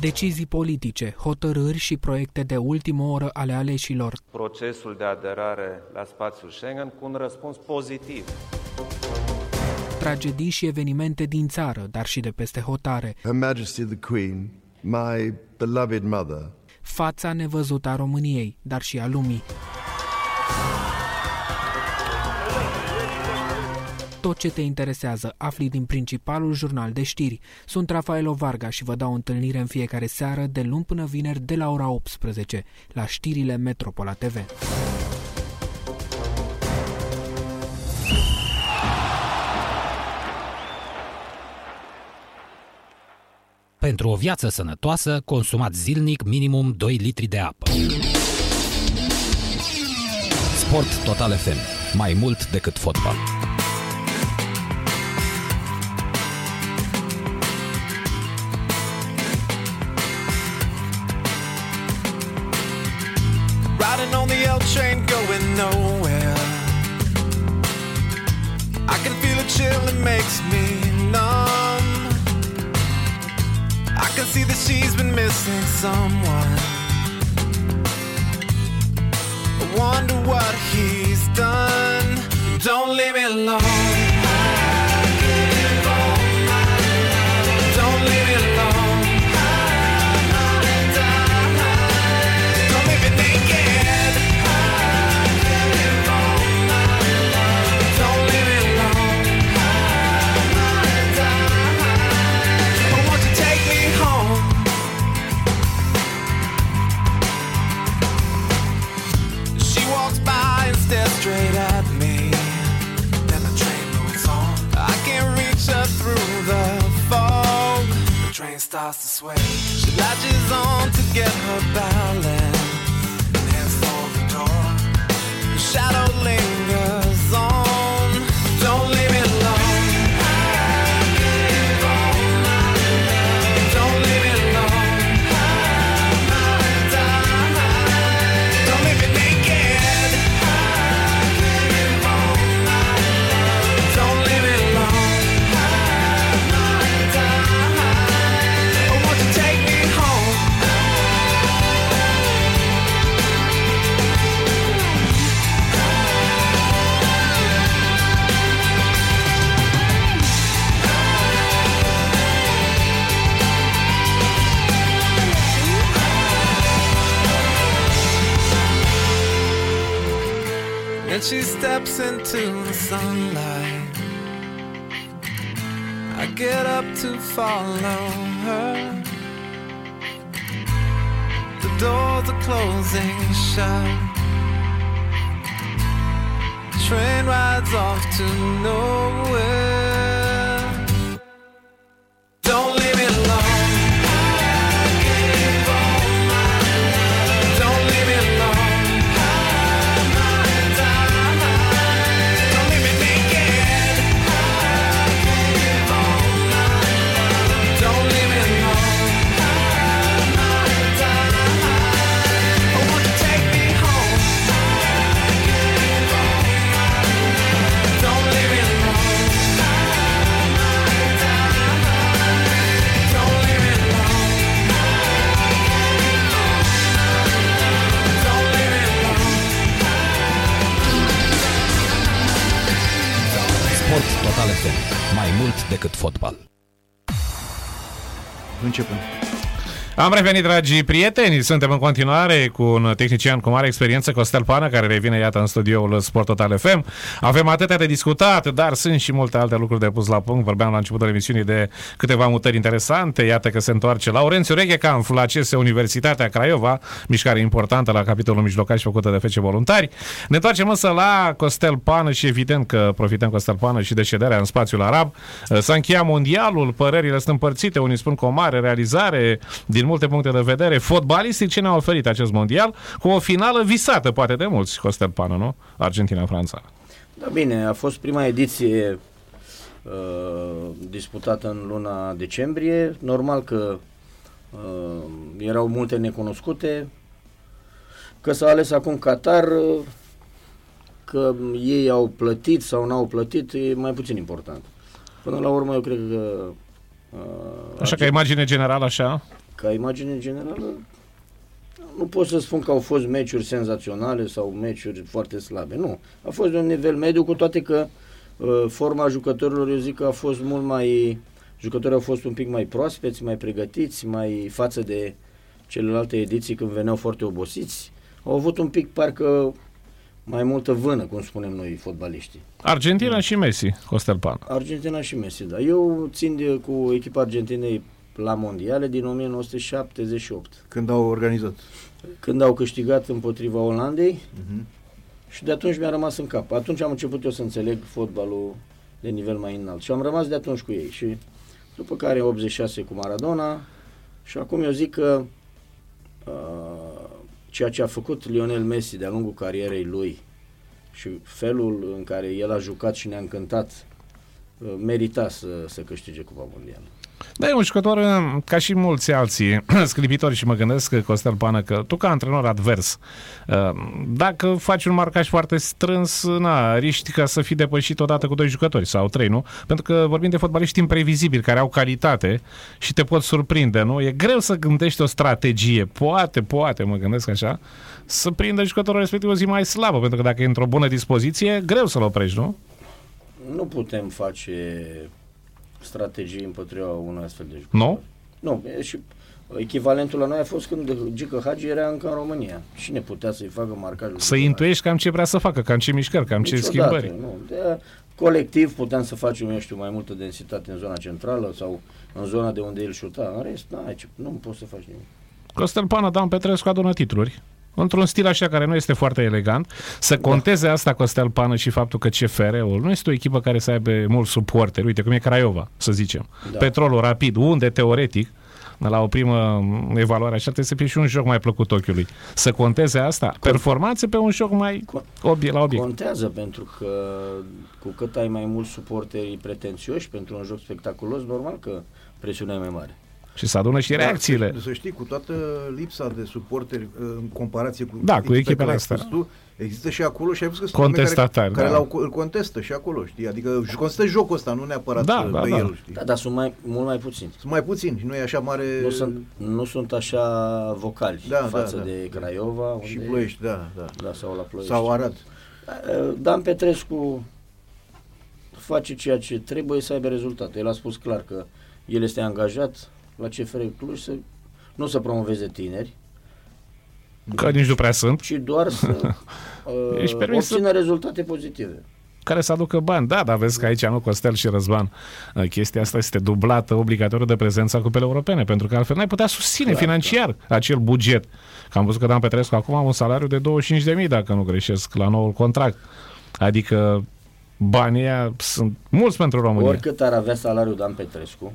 Decizii politice, hotărâri și proiecte de ultimă oră ale aleșilor. procesul de aderare la spațiul Schengen cu un răspuns pozitiv. Tragedii și evenimente din țară, dar și de peste hotare. Her Majesty the Queen, my beloved mother, Fața nevăzută a României, dar și a lumii. Tot ce te interesează afli din principalul jurnal de știri. Sunt Rafaelo Varga și vă dau o întâlnire în fiecare seară de luni până vineri de la ora 18 la știrile Metropola TV. Pentru o viață sănătoasă, consumați zilnic minimum 2 litri de apă. Sport Total FM. Mai mult decât fotbal. That makes me numb. I can see that she's been missing someone. I wonder what he's done. Don't leave me alone. Starts to sway. She latches on to get her balance and heads for the door. The shadow lingers she steps into the sunlight. I get up to follow her. The doors are closing shut. The train rides off to nowhere. Am revenit, dragi prieteni, suntem în continuare cu un tehnician cu mare experiență, Costel Pană, care revine, iată, în studioul Sport Total FM. Avem atâtea de discutat, dar sunt și multe alte lucruri de pus la punct. Vorbeam la începutul emisiunii de câteva mutări interesante. Iată că se întoarce Laurențiu Reghecanf la CS Universitatea Craiova, mișcare importantă la capitolul mijlocaș făcută de fece voluntari. Ne întoarcem însă la Costel Pană și evident că profităm Costel Pană și de șederea în spațiul arab. S-a încheiat mondialul, părerile sunt împărțite, unii spun cu o mare realizare din multe puncte de vedere. Fotbalistic ce ne-a oferit acest mondial cu o finală visată, poate de mulți, Costel Pană, nu? Argentina-Franța. Da, bine, a fost prima ediție uh, disputată în luna decembrie. Normal că uh, erau multe necunoscute. Că s-a ales acum Qatar, uh, că ei au plătit sau n-au plătit, e mai puțin important. Până la urmă, eu cred că... Uh, Așa ca imagine generală, așa? Ca imagine generală, nu pot să spun că au fost meciuri senzaționale sau meciuri foarte slabe. Nu. A fost de un nivel mediu, cu toate că uh, forma jucătorilor, eu zic că a fost mult mai... Jucătorii au fost un pic mai proaspeți, mai pregătiți, mai față de celelalte ediții când veneau foarte obosiți. Au avut un pic parcă mai multă vână, cum spunem noi fotbaliștii. Argentina și Messi, Costel Pană. Argentina și Messi, da. Eu țin de, cu echipa Argentinei la mondiale din 1978. Când au organizat? Când au câștigat împotriva Olandei Mhm. și de atunci mi-a rămas în cap. Atunci am început eu să înțeleg fotbalul de nivel mai înalt și am rămas de atunci cu ei și după care 86 cu Maradona și acum eu zic că uh, ceea ce a făcut Lionel Messi de-a lungul carierei lui și felul în care el a jucat și ne-a încântat uh, merita să, să câștige Cupa Mondială. Da, e un jucător uh, ca și mulți alții sclipitori și mă gândesc, Costel Pană, că tu ca antrenor advers, uh, dacă faci un marcaj foarte strâns, na, riști ca să fii depășit odată cu doi jucători sau trei, nu? Pentru că vorbim de fotbaliști imprevizibili, care au calitate și te pot surprinde, nu? E greu să gândești o strategie, poate, poate, mă gândesc așa, să prindă jucătorul respectiv o zi mai slabă, pentru că dacă e într-o bună dispoziție, greu să-l oprești, nu? Nu putem face strategii împotriva unui astfel de jucător. Nu? Nu, e și echivalentul la noi a fost când Gică Hagi era încă în România. Și ne putea să-i facă marcajul. Să intuiești cam ce vrea să facă, cam ce mișcări, cam ce Niciodată, schimbări. Nu. De, colectiv puteam să facem, eu știu, mai multă densitate în zona centrală sau în zona de unde el șuta. În rest, n-ai ce, nu poți să faci nimic. Costel Pană, Dan Petrescu adună titluri. Într-un stil așa care nu este foarte elegant. Să conteze asta Costel Pană și faptul că CFR-ul nu este o echipă care să aibă mulți suporteri. Uite cum e Craiova, să zicem. Da. Petrolul rapid, unde teoretic la o primă evaluare așa, trebuie să fie și un joc mai plăcut ochiului. Să conteze asta, performanțe pe un joc mai obie, la obiect. Contează pentru că cu cât ai mai mulți suporteri pretențioși pentru un joc spectaculos, normal că presiunea e mai mare. Și să adună și reacțiile. Da, să știi, cu toată lipsa de suporteri în comparație cu, Da, cu echipele care ai astea. spus Tu, există și acolo și ai văzut că sunt oameni Contestatari, care, care da. l-au, îl contestă și acolo, știi? Adică contestă jocul ăsta, nu neapărat Da, pe da, da. el, știi? Da, dar sunt mai, mult mai puțini. Sunt mai puțini și nu e așa mare... Nu sunt, nu sunt așa vocali Da, față da, da. de Craiova. Și unde- Ploiești, da, da. Da, sau la Ploiești. Sau Arad. Dan Petrescu face ceea ce trebuie să aibă rezultate. El a spus clar că el este angajat la CFR Cluj să nu să promoveze tineri, Că nici nu prea sunt. ci doar să uh, Ești permis să- obțină rezultate pozitive. care să aducă bani. Da, dar vezi că aici nu Costel și Răzvan. uh, Chestia asta este dublată obligatoriu de prezența cupele europene, pentru că altfel n-ai putea susține Clar, financiar acel buget. Că am văzut că Dan Petrescu acum are un salariu de 25.000, dacă nu greșesc, la noul contract. Adică banii ăia sunt mulți pentru România. Oricât ar avea salariul Dan Petrescu,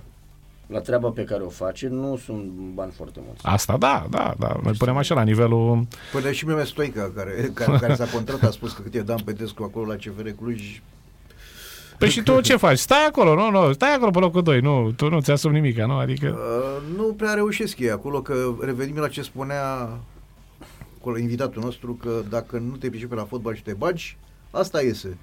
la treaba pe care o face, nu sunt bani foarte mulți. Asta da, da, da. Noi punem așa la nivelul... Până și Meme Stoica, care, care, care s-a contrat, a spus că cât e Dan Petescu acolo la CFR Cluj, Păi și tu ce faci? Stai acolo, nu, nu, stai acolo pe locul 2, nu, tu nu ți-asumi nimic, nu? Adică... Uh, nu prea reușesc ei acolo, că revenim la ce spunea acolo invitatul nostru, că dacă nu te pricepi la fotbal și te bagi, asta iese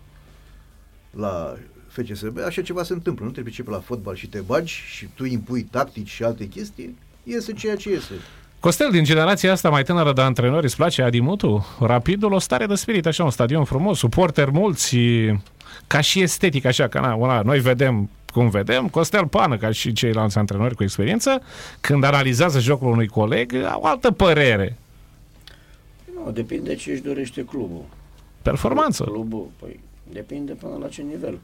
la FCSB, așa ceva se întâmplă, nu te pricepi la fotbal și te bagi și tu impui tactici și alte chestii, iese ceea ce iese. Costel, din generația asta mai tânără de antrenori, îți place Adimutu? Rapidul, o stare de spirit, așa, un stadion frumos, suporteri mulți, ca și estetic, așa, ca na, una, noi vedem cum vedem, Costel Pană, ca și ceilalți antrenori cu experiență, când analizează jocul unui coleg, au altă părere. Nu, depinde ce își dorește clubul. Performanță. Clubul, păi, depinde până la ce nivel.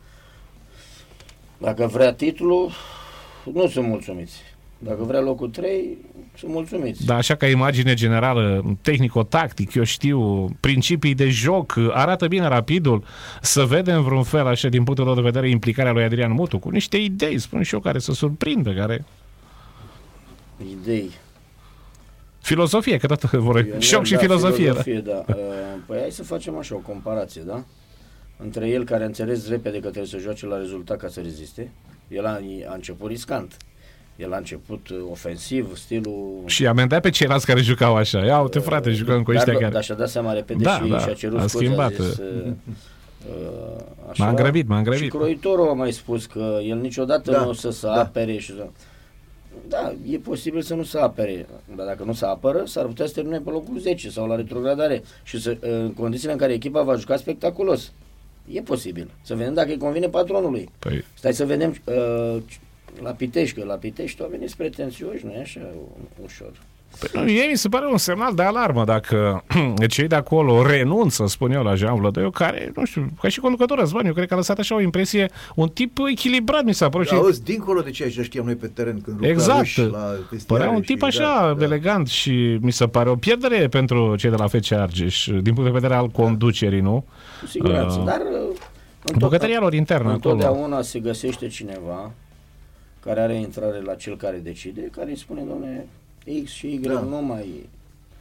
Dacă vrea titlul, nu sunt mulțumiți. Dacă vrea locul 3, sunt mulțumiți. Dar așa ca imagine generală, tehnico-tactic, eu știu, principii de joc, arată bine rapidul, să vedem vreun fel, așa, din punctul tău de vedere, implicarea lui Adrian Mutu, cu niște idei, spun și eu, care să surprindă, care... Idei. Filozofie, că tot vor... Pionier, Șoc și da, filozofie. filozofie da. Uh, Păi hai să facem așa o comparație, da? Între el care a înțeles repede că trebuie să joace la rezultat ca să reziste. El a, a început riscant. El a început uh, ofensiv, stilul... Și amendat pe ceilalți care jucau așa. Ia uite, frate, jucăm cu ăștia dar, care... Dar și-a dat seama repede Da, și, da, și-a cerut a scuze, schimbat, A zis, uh, uh, uh, așa. M-am grăbit, m-am Și grăbit. Croitorul a mai spus că el niciodată Da, nu o să se da. apere și să... Da, e posibil să nu se apere, dar dacă nu se apără, s-ar putea să termine pe locul 10 sau la retrogradare și să, în condițiile în care echipa va juca spectaculos. E posibil. Să vedem dacă îi convine patronului. Păi, Stai să vedem uh, la Pitești, că la Pitești au venit pretențioși, nu e așa ușor. Păi nu, mie mi se pare un semnal de alarmă dacă cei de acolo renunță, spun eu, la Jean Vlădăiu, care, nu știu, ca și conducător Răzvan, eu cred că a lăsat așa o impresie, un tip echilibrat, mi s-a părut. și- Auzi, dincolo de ceea ce știam noi pe teren când Exact. lucrăruși la vestiare Părea un și- tip așa da, elegant și mi se pare o pierdere pentru cei de la FC Argeș, din punct de vedere al conducerii, nu? Cu siguranță, Uh, dar uh, întot- bucătăria lor internă acolo. Întotdeauna se găsește cineva care are intrare la cel care decide, care îi spune, domne, X și Y Da. nu mai...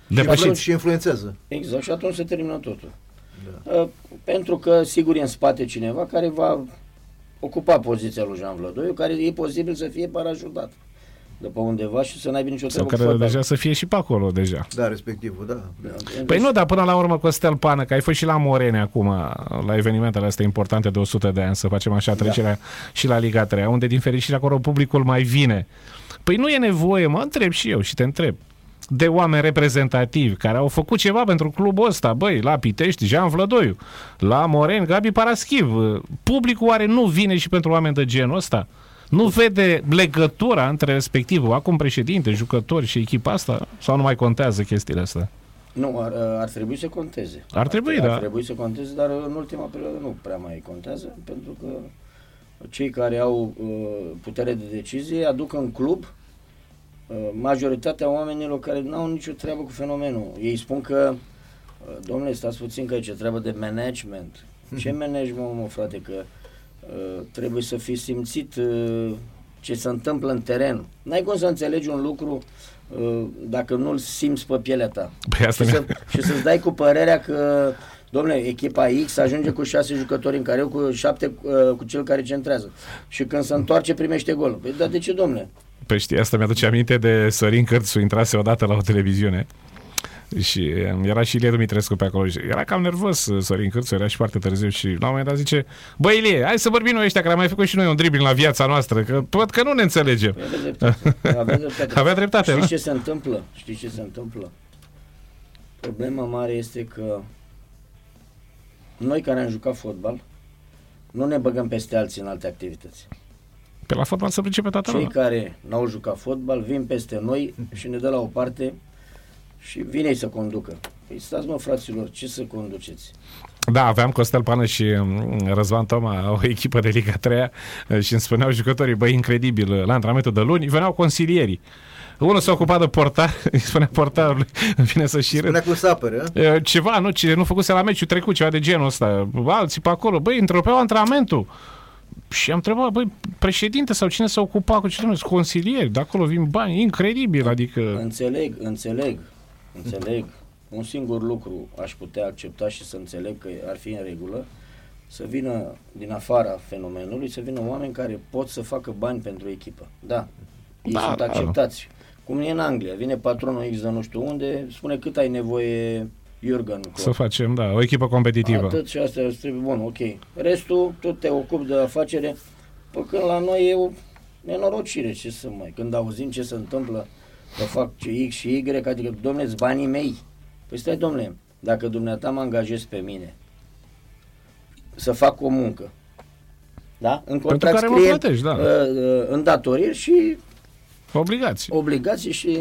Și, Depășiți. atunci și influențează. Exact, și atunci se termină totul. Da. Pentru că, sigur, e în spate cineva care va ocupa poziția lui Jean Vlădoiu, care e posibil să fie parajutat de pe undeva și să n-aibă nicio Sau treabă cu care fotbal. deja să fie și pe acolo deja. Da, respectivul, da. Da. Păi nu, dar până la urmă Costel Pană, că ai fost și la Morene acum, la evenimentele astea importante de 100 de ani, să facem așa trecerea da. și la Liga 3, unde din fericire acolo publicul mai vine. Păi nu e nevoie, mă întreb și eu și te întreb, de oameni reprezentativi care au făcut ceva pentru clubul ăsta, băi, la Pitești, Jean Vlădoiu, la Moren, Gabi Paraschiv. Publicul oare nu vine și pentru oameni de genul ăsta? Nu vede legătura între respectivul, acum președinte, jucători și echipa asta? Sau nu mai contează chestiile astea? Nu, ar, ar trebui să conteze. Ar trebui, ar, da. Ar trebui să conteze, dar în ultima perioadă nu prea mai contează, pentru că cei care au uh, putere de decizie aduc în club uh, majoritatea oamenilor care nu au nicio treabă cu fenomenul. Ei spun că, uh, domnule, stați puțin că aici e treabă de management. Ce management, mă, frate, că uh, trebuie să fii simțit uh, ce se întâmplă în teren. N-ai cum să înțelegi un lucru uh, dacă nu-l simți pe pielea ta. Păi asta și, mi- să, și să-ți dai cu părerea că Domnule, echipa X ajunge cu șase jucători în care cu șapte uh, cu cel care centrează. Și când se întoarce primește gol. Păi dar de ce, domnule? Păi știi, asta mi-aduce aminte de Sorin Cârțu, intrase odată la o televiziune și um, era și Ilie Dumitrescu pe acolo și era cam nervos uh, Sorin Cârțu, era și foarte târziu și la un moment dat zice Băi Ilie, hai să vorbim noi ăștia care am mai făcut și noi un dribbling la viața noastră, că văd că nu ne înțelegem. Păi aveți dreptate. Aveți dreptate. Avea dreptate, Știți nu? ce se întâmplă? Știți ce se întâmplă? Problema mare este că noi care am jucat fotbal nu ne băgăm peste alții în alte activități. Pe la fotbal să pricepe toată Cei lumea. care n-au jucat fotbal vin peste noi și ne dă la o parte și vine ei să conducă. Păi stați mă fraților, ce să conduceți? Da, aveam Costel Pană și um, Răzvan Toma, o echipă de Liga 3 și îmi spuneau jucătorii, băi, incredibil, la antrenamentul de luni veneau consilierii. Unul s-a ocupat de portar, îi spunea portarului, vine să și râd. Spunea cum să apere, a? E, Ceva, nu, ce nu făcuse la meciul trecut, ceva de genul ăsta. Alții pe acolo, băi, întrerupeau antrenamentul. Și am întrebat, băi, președinte sau cine s-a ocupat cu ce numesc, consilieri, de acolo vin bani, incredibil, adică... Înțeleg, înțeleg, înțeleg. Un singur lucru aș putea accepta și să înțeleg că ar fi în regulă, să vină din afara fenomenului, să vină oameni care pot să facă bani pentru echipă. Da, ei Da, sunt da. Acceptați. Cum e în Anglia, vine patronul X de nu știu unde, spune cât ai nevoie Jurgen. Să facem, da, o echipă competitivă. Atât și asta îți trebuie, bun, ok. Restul, tu te ocupi de afacere, pe când la noi e o nenorocire, ce să mai, când auzim ce se întâmplă, că fac ce X și Y, adică, domnule, banii mei. Păi stai, domnule, dacă dumneata mă angajezi pe mine să fac o muncă, da? În contract care mă scrie plătești, da. uh, uh, îndatoriri și Obligații. obligații și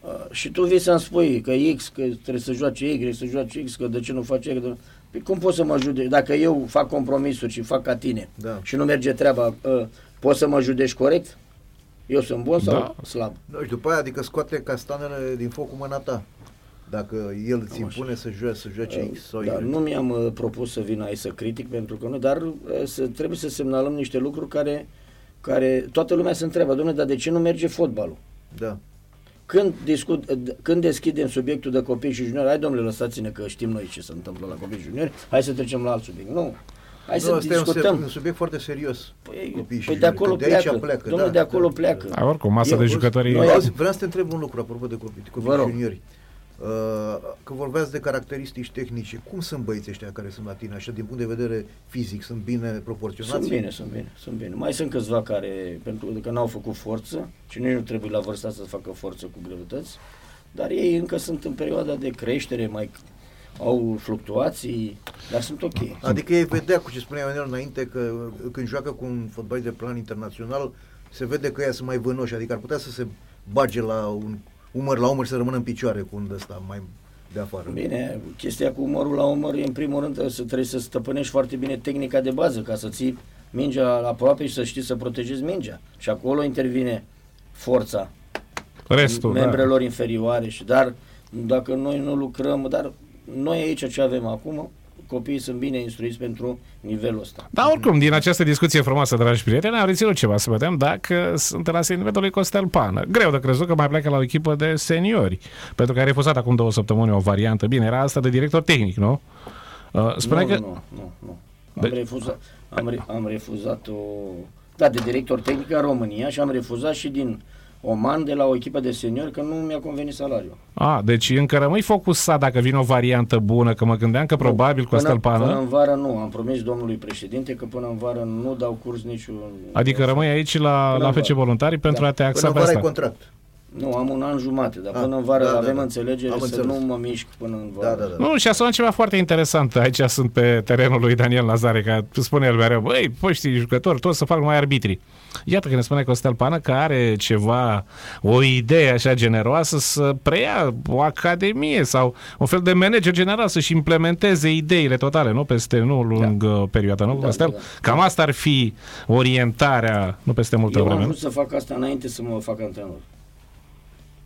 uh, și tu vii să-mi spui că X, că trebuie să joace Y, să joace X, că de ce nu face Y, că de... Păi cum poți să mă judeci? Dacă eu fac compromisuri și fac ca tine Da. și nu merge treaba, uh, poți să mă judeci corect? Eu sunt bun sau Da. slab? Nu, și după aia, adică scoate castanele din foc cu mâna ta. Dacă el îți impune să joace, să joace X sau Y. Da, nu mi-am uh, propus să vin aici să critic pentru că nu, dar uh, să, trebuie să semnalăm niște lucruri care, care toată lumea se întreabă, domnule, dar de ce nu merge fotbalul? Da. Când, discut, când deschidem subiectul de copii și juniori, hai domnule, lăsați-ne că știm noi ce se întâmplă la copii și juniori, hai să trecem la alt subiect. Nu. Hai nu, să asta e un, discutăm. se- un subiect foarte serios. Păi, copii și păi de juniori, acolo că de aici pleacă. pleacă. Domnule, da, de acolo da, pleacă. Da, oricum, masa de auzi, jucătorii- Noi, Noi- auzi, vreau să te întreb un lucru apropo de copii, de copii Vă și rog. juniori. Uh, că vorbeați de caracteristici tehnice, cum sunt băieții ăștia care sunt la tine, așa, din punct de vedere fizic, sunt bine proporționați? Sunt bine, sunt bine, sunt bine. Mai sunt câțiva care, pentru că n-au făcut forță și nici nu trebuie la vârsta să facă forță cu greutăți, dar ei încă sunt în perioada de creștere, mai au fluctuații, dar sunt ok. Adică ei vedea, cu ce spunea Ionel înainte, că când joacă cu un fotbalist de plan internațional, se vede că ea sunt mai vânoși, adică ar putea să se bage la un umăr la umăr și să rămână în picioare cu un ăsta mai de afară. Bine, chestia cu umărul la umăr e în primul rând să trebuie să stăpânești foarte bine tehnica de bază ca să ții mingea aproape și să știi să protejezi mingea. Și acolo intervine forța Restul, da. membrelor inferioare și dar dacă noi nu lucrăm, dar noi aici ce avem acum, copiii sunt bine instruiți pentru nivelul ăsta. Dar oricum, din această discuție frumoasă, dragi prieteni, am reținut ceva să vedem dacă sunt la nivelul lui Costel Pană. Greu de crezut că mai pleacă la o echipă de seniori, pentru că a refuzat acum două săptămâni o variantă. Bine, era asta de director tehnic, nu? Uh, Spune nu, că... nu, nu, nu. Am, De- refuzat, am, re, am refuzat o... Da, de director tehnic în România și am refuzat și din Oman de la o echipă de seniori că nu mi-a convenit salariul. A, deci încă rămâi focusat dacă vine o variantă bună, că mă gândeam că probabil Costel până, până Pană... în vară nu, am promis domnului președinte că până în vară nu dau curs niciun... Adică rămâi aici la, Până la în FC vară. Voluntari pentru Da. a te axa Până pe în vară ai asta. contract. Nu, am un an jumate, dar Ah, până în vară da, da, avem da. înțelegere Am să înțeles. nu mă mișc până în vară. Da, da, da. Nu, și a sunat ceva foarte interesant. Aici sunt pe terenul lui Daniel Lazare, că spune el mereu, băi, poștii jucători, toți să fac numai arbitri. Iată că ne spune Costel Pană că are ceva, o idee așa generoasă să preia o academie sau un fel de manager general să-și implementeze ideile totale, nu peste nu lungă perioadă, nu, Da, Costel? da, da. Cam asta ar fi orientarea, nu peste multă Eu am vreme. nu? vrut să fac asta înainte să mă fac antrenor.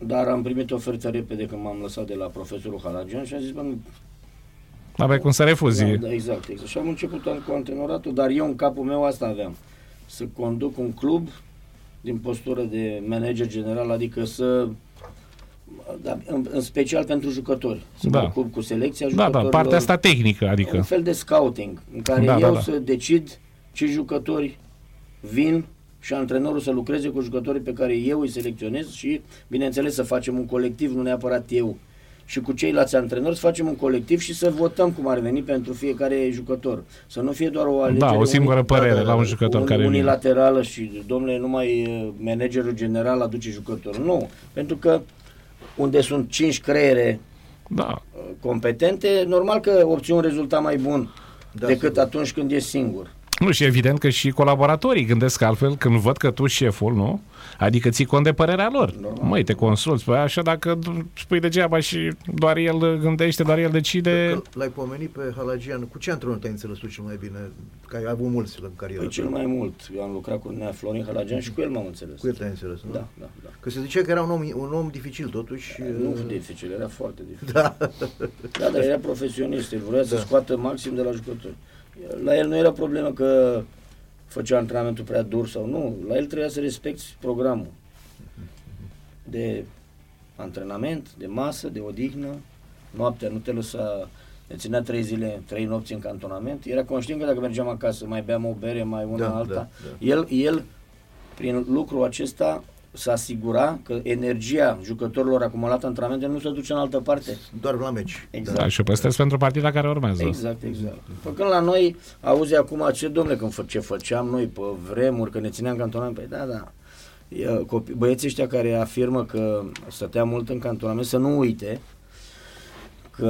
Dar am primit ofertă repede când m-am lăsat de la profesorul Halagian și am zis, bă, nu, Aveai cum să refuzi. Da, da, exact, exact. Și am început cu antrenoratul, dar eu în capul meu asta aveam. Să conduc un club din postură de manager general, adică să da, în, în special pentru jucători. Să Da. mă ocup cu selecția Da, da, jucătorilor. partea asta tehnică, adică. Un fel de scouting, în care Da, da, eu da. să decid ce jucători vin și antrenorul să lucreze cu jucătorii pe care eu îi selecționez și, bineînțeles, să facem un colectiv, nu neapărat eu. Și cu ceilalți antrenori să facem un colectiv și să votăm cum ar veni pentru fiecare jucător. Să nu fie doar o alegere Da, o singură uni- părere la un jucător un- care vine. unilaterală și, domnule, numai uh, managerul general aduce jucătorul. Nu, pentru că unde sunt cinci creiere da. competente, normal că obții un rezultat mai bun Da, decât atunci când ești singur. Nu, și evident că și colaboratorii gândesc altfel când văd că tu șeful, nu? Adică ții cont de părerea lor. Normal. Măi, te consulți. Păi așa dacă spui degeaba și doar el gândește, doar el decide... Că L-ai pomenit pe Halagian. Cu ce antrenor te-ai înțeles tu cel mai bine? Că ai avut mulți în carieră. Păi cel mai mult. Eu am lucrat cu Nea Florin Halagian și cu el m-am înțeles. Cu el te-ai înțeles, nu? Da, da, da. Că se zicea că era un om, un om dificil totuși. Nu dificil, era foarte dificil. Da. Da, dar era profesionist, el vrea să Da. scoată maxim de la jucători. La el nu era problemă că făcea antrenamentul prea dur sau nu. La el trebuia să respecti programul de antrenament, de masă, de odihnă. Noaptea nu te lăsa, ne ținea trei zile, trei nopți în cantonament. Era conștient că dacă mergeam acasă, mai beam o bere, mai una Da, alta. da, da. El, el, prin lucrul acesta, să asigura că energia jucătorilor acumulată în antrenamente nu se duce în altă parte. Doar la meci. Exact. Da, și o păstrezi pentru partida care urmează. Exact, exact. Făcând la noi, auzi acum ce domnule, când fă, ce făceam noi pe vremuri, că ne țineam cantonament, păi da, da. E, Copii, băieții ăștia care afirmă că stătea mult în cantonament, să nu uite că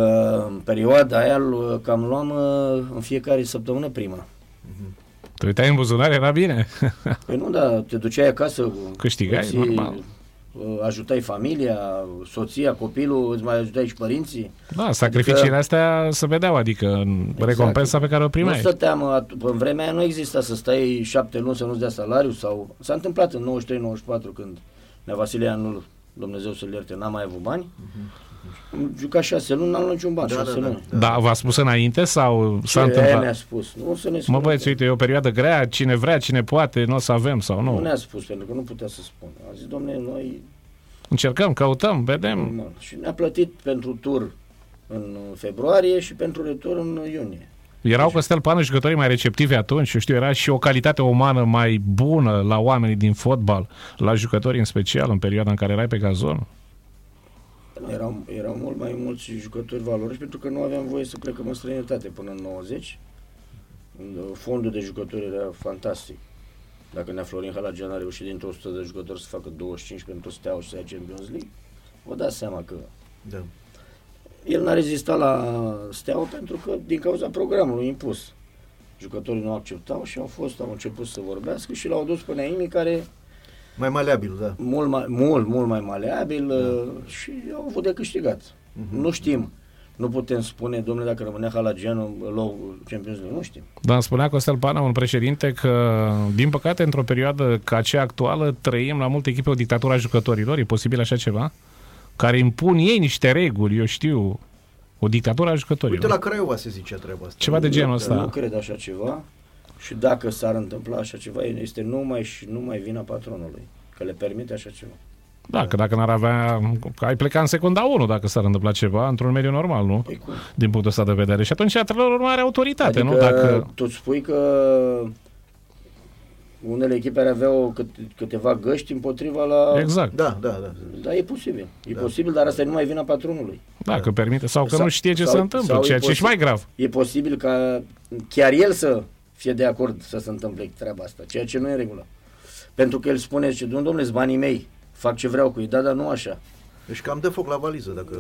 în perioada aia l- cam luam uh, în fiecare săptămână prima. Te uitai în buzunar, era bine. Păi nu, da, te duceai acasă, Câștigai, îți, normal. uh, ajutai familia, soția, copilul, îți mai ajutai și părinții. Da, sacrificiile astea se vedeau, adică în recompensa pe care o Nu primeai. stăteam, at- în vremea aia nu exista să stai șapte luni să nu-ți dea salariu sau... S-a întâmplat în 93-94 când Nea Vasile anul, Dumnezeu să-l ierte, n-a mai avut bani. Am jucat șase luni, n-am luat niciun ban, Da, șase da, da. luni. Da, v-a spus înainte sau s-a Ce întâmplat? ne-a spus? Nu să ne Mă spună. băieți, uite, e o perioadă grea, cine vrea, cine poate, nu o să avem sau Nu nu. ne-a spus, pentru că nu putea să spună. A zis, domne, noi... Încercăm, căutăm, vedem. Normal. Și ne-a plătit pentru tur în februarie și pentru retur în iunie. Erau Costel Panu jucătorii mai receptivi atunci, eu știu, era și o calitate umană mai bună la oamenii din fotbal, la jucători în special, în perioada în care erai pe gazon. Erau, erau mult mai mulți jucători valoroși pentru că nu aveam voie să plecăm în străinătate până în 90. Când, uh, Fondul de jucători era fantastic. Dacă Nea Florin Halagian a reușit dintr-o 100 de jucători să facă 25 pentru Steaua și să ia Champions League, vă dați seama că Da. el n-a rezistat la Steaua pentru că din cauza programului impus. Jucătorii nu acceptau și au fost, au început să vorbească și l-au dus pe Naimi care Mai maleabil, da. mult mai, mult, mult mai maleabil da. și au avut de câștigat. Mhm. Nu știm. Nu putem spune, domnule, dacă rămânea Halagianu în loc Champions League, nu știm. Dar îmi spunea Costel Pana, un președinte, că, din păcate, într-o perioadă ca cea actuală, trăim la multe echipe o dictatură a jucătorilor. E posibil așa ceva? Care impun ei niște reguli, eu știu, o dictatură a jucătorilor. Uite, la Craiova se zicea treaba asta. Ceva de genul Nu ăsta. cred așa ceva și dacă s-ar întâmpla așa ceva, este numai și numai vina patronului, că le permite așa ceva. Da, că dacă n-ar avea... că ai pleca în secunda 1 dacă s-ar întâmpla ceva într-un mediu normal, nu? Păi cum? Din punctul ăsta de vedere. Și atunci antrenorul nu are autoritate, adică nu? Dacă... tu îți spui că unele echipe ar avea o, câte, câteva găști împotriva la... Exact. Da, da, da. Da, e posibil. E da. posibil, dar asta e numai vina patronului. Dacă permite, sau că Sau- nu știe ce sau- se întâmplă, sau ceea e ce e și mai posibil- grav. E posibil ca chiar el să fie de acord să se întâmple treaba asta, ceea ce nu e în regulă. Pentru că el spune, zice, "Domn- domnule, sunt banii mei, fac ce vreau cu ei, da, dar nu așa. Deci cam dă foc la valiză dacă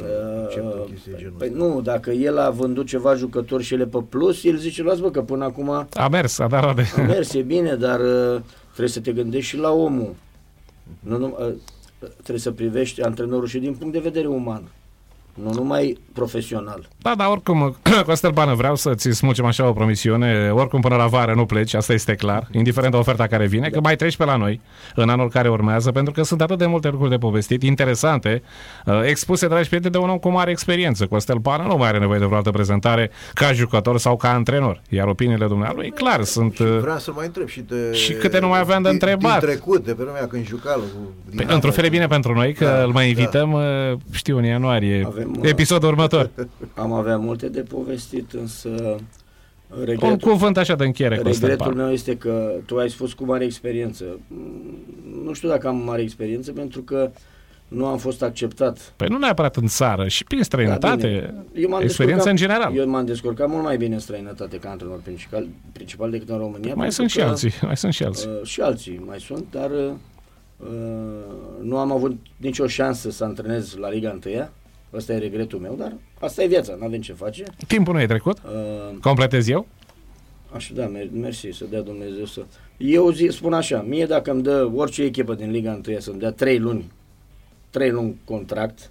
încep o chestie de genul Păi ăsta. nu, dacă el a vândut ceva jucători și ele pe plus, el zice, luați bă, că până acum a A mers, a dat roade. mers, e bine, dar uh, trebuie să te gândești și la omul. Nu, nu, uh, trebuie să privești antrenorul și din punct de vedere uman. Nu numai profesional. Da, dar oricum, Costel Bană, vreau să-ți smulgem așa o promisiune. Oricum, până la vară nu pleci, asta este clar, indiferent de oferta care vine, că mai treci pe la noi în anul care urmează, pentru că sunt atât de multe lucruri de povestit, interesante, uh, expuse, dragi prieteni, de un om cu mare experiență. Costel Bană nu mai are nevoie de vreo altă prezentare ca jucător sau ca antrenor, iar opiniile dumneavoastrui, clar, sunt... uh, Vreau să mai întreb și de... Și câte nu mai aveam de din- întrebat. Din trecut, de pe lumea când juca cu... Păi, într-un fel e bine pentru noi că Da, îl mai da. invităm, uh, știu, în ianuarie, Avem, uh, episodul următor. Am avea multe de povestit, însă Un regretul, cuvânt așa de încheiere, Costel regretul Bană. meu este că tu ai spus cu mare experiență. Mm, Nu știu dacă am mare experiență, pentru că nu am fost acceptat. Păi nu neapărat în țară, și prin Da, străinătate, bine. Eu m-am experiență descurcat- în general. Eu m-am descurcat mult mai bine în străinătate ca antrenor principal, principal decât în România. Mai pentru sunt și că, alții, mai sunt și alții. Uh, și alții mai sunt, dar uh, nu am avut nicio șansă să antrenez la Liga 1 Ăsta e regretul meu, dar asta e viața, nu avem ce face. Timpul nu e trecut? Uh, Completez eu? Așa, da, mer- mersi, să dea Dumnezeu să... Eu zi, spun așa, mie dacă îmi dă orice echipă din Liga 1 să-mi dea 3 luni, 3 luni contract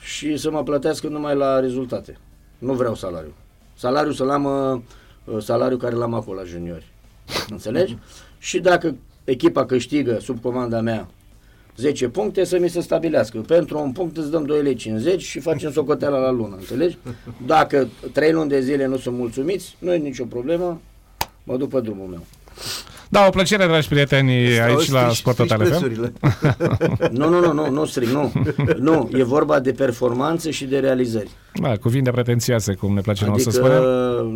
și să mă plătească numai la rezultate. Nu vreau salariu. Salariul să-l am, uh, salariul care l-am acolo la juniori. Înțelegi? Și dacă echipa câștigă sub comanda mea 10 puncte, să mi se stabilească. Pentru un punct îți dăm 2,50 lei și facem socoteala la lună, înțelegi? Dacă 3 luni de zile nu sunt mulțumiți, nu e nicio problemă, mă duc pe drumul meu. Da, o plăcere, dragi prieteni, aici Stau, la strici- Sport strici Total FM. prețurile. Nu, nu, nu, nu, nu stric, nu. Nu, e vorba de performanțe și de realizări. Da, cuvinte pretențioase, cum ne place nouă Adică să spunem.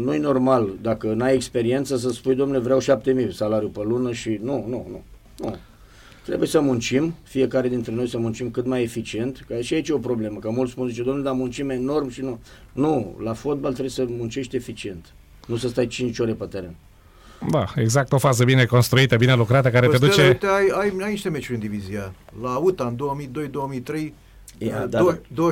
nu e normal, dacă n-ai experiență, să spui, domnule, vreau 7000 salariu pe lună și nu, nu, nu. nu. Trebuie să muncim, fiecare dintre noi să muncim cât mai eficient, că și aici e o problemă, că mulți spun, zice, domnule, dar muncim enorm și nu. Nu, la fotbal trebuie să muncești eficient, nu să stai 5 ore pe teren. Da, exact o fază bine construită, bine lucrată, care te Costel, duce... Uite, ai, ai, ai niște meciuri în divizia. La UTA în 2002-2003, Ia, da, da, do- da.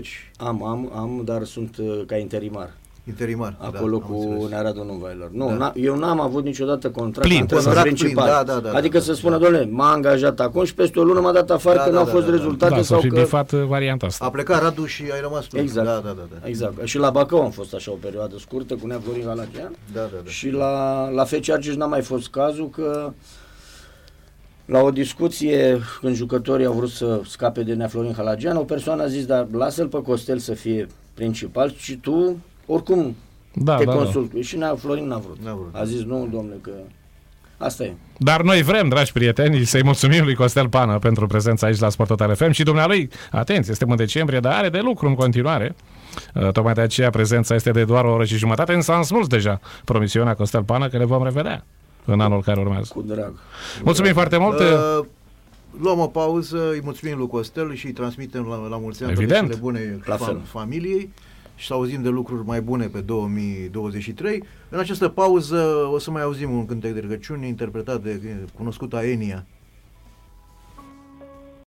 23-30, Am, am, am, dar sunt uh, ca interimar. Interimar. Acolo da, am cu înțeles. Nearadu Nuvailer. Nu, Da. da. eu n-am avut niciodată contract Plin, antrenor contract principal. plin, da, da, da, adică da, să da, spună, da. domnule, m-a angajat acum și peste o lună m-a dat afară Da, că da, n-au da, fost da, da. rezultate Da, să sau fi că... bifat uh, varianta asta. A plecat Radu și ai rămas tu. Exact. Da, da, da. da. Exact. Și la Bacău am fost așa o perioadă scurtă cu Nea Florin Galagian. Da, da, da. Și la, la FC Argeș n-a mai fost cazul că la o discuție când jucătorii au vrut să scape de Nea Florin Halagian, o persoană a zis, dar lasă-l pe Costel să fie principal și tu oricum Da, te da, da. consult. Și Nea Florin n-a vrut. N-a vrut. A zis, nu, domnule, că asta e. Dar noi vrem, dragi prieteni, să-i mulțumim lui Costel Pană pentru prezența aici la Sport Total FM și dumnealui, atenție, suntem în decembrie, dar are de lucru în continuare. Uh, Tocmai de aceea prezența este de doar o oră și jumătate, însă am smuls deja promisiunea Costel Pană că ne vom revedea în anul care urmează. Cu drag. Mulțumim foarte mult! Uh, luăm o pauză, îi mulțumim lui Costel și îi transmitem la, la mulți ani toate Evident. cele bune La fam- fel. familiei și să auzim de lucruri mai bune pe 2023. În această pauză o să mai auzim un cântec de rugăciuni interpretat de cunoscuta Enia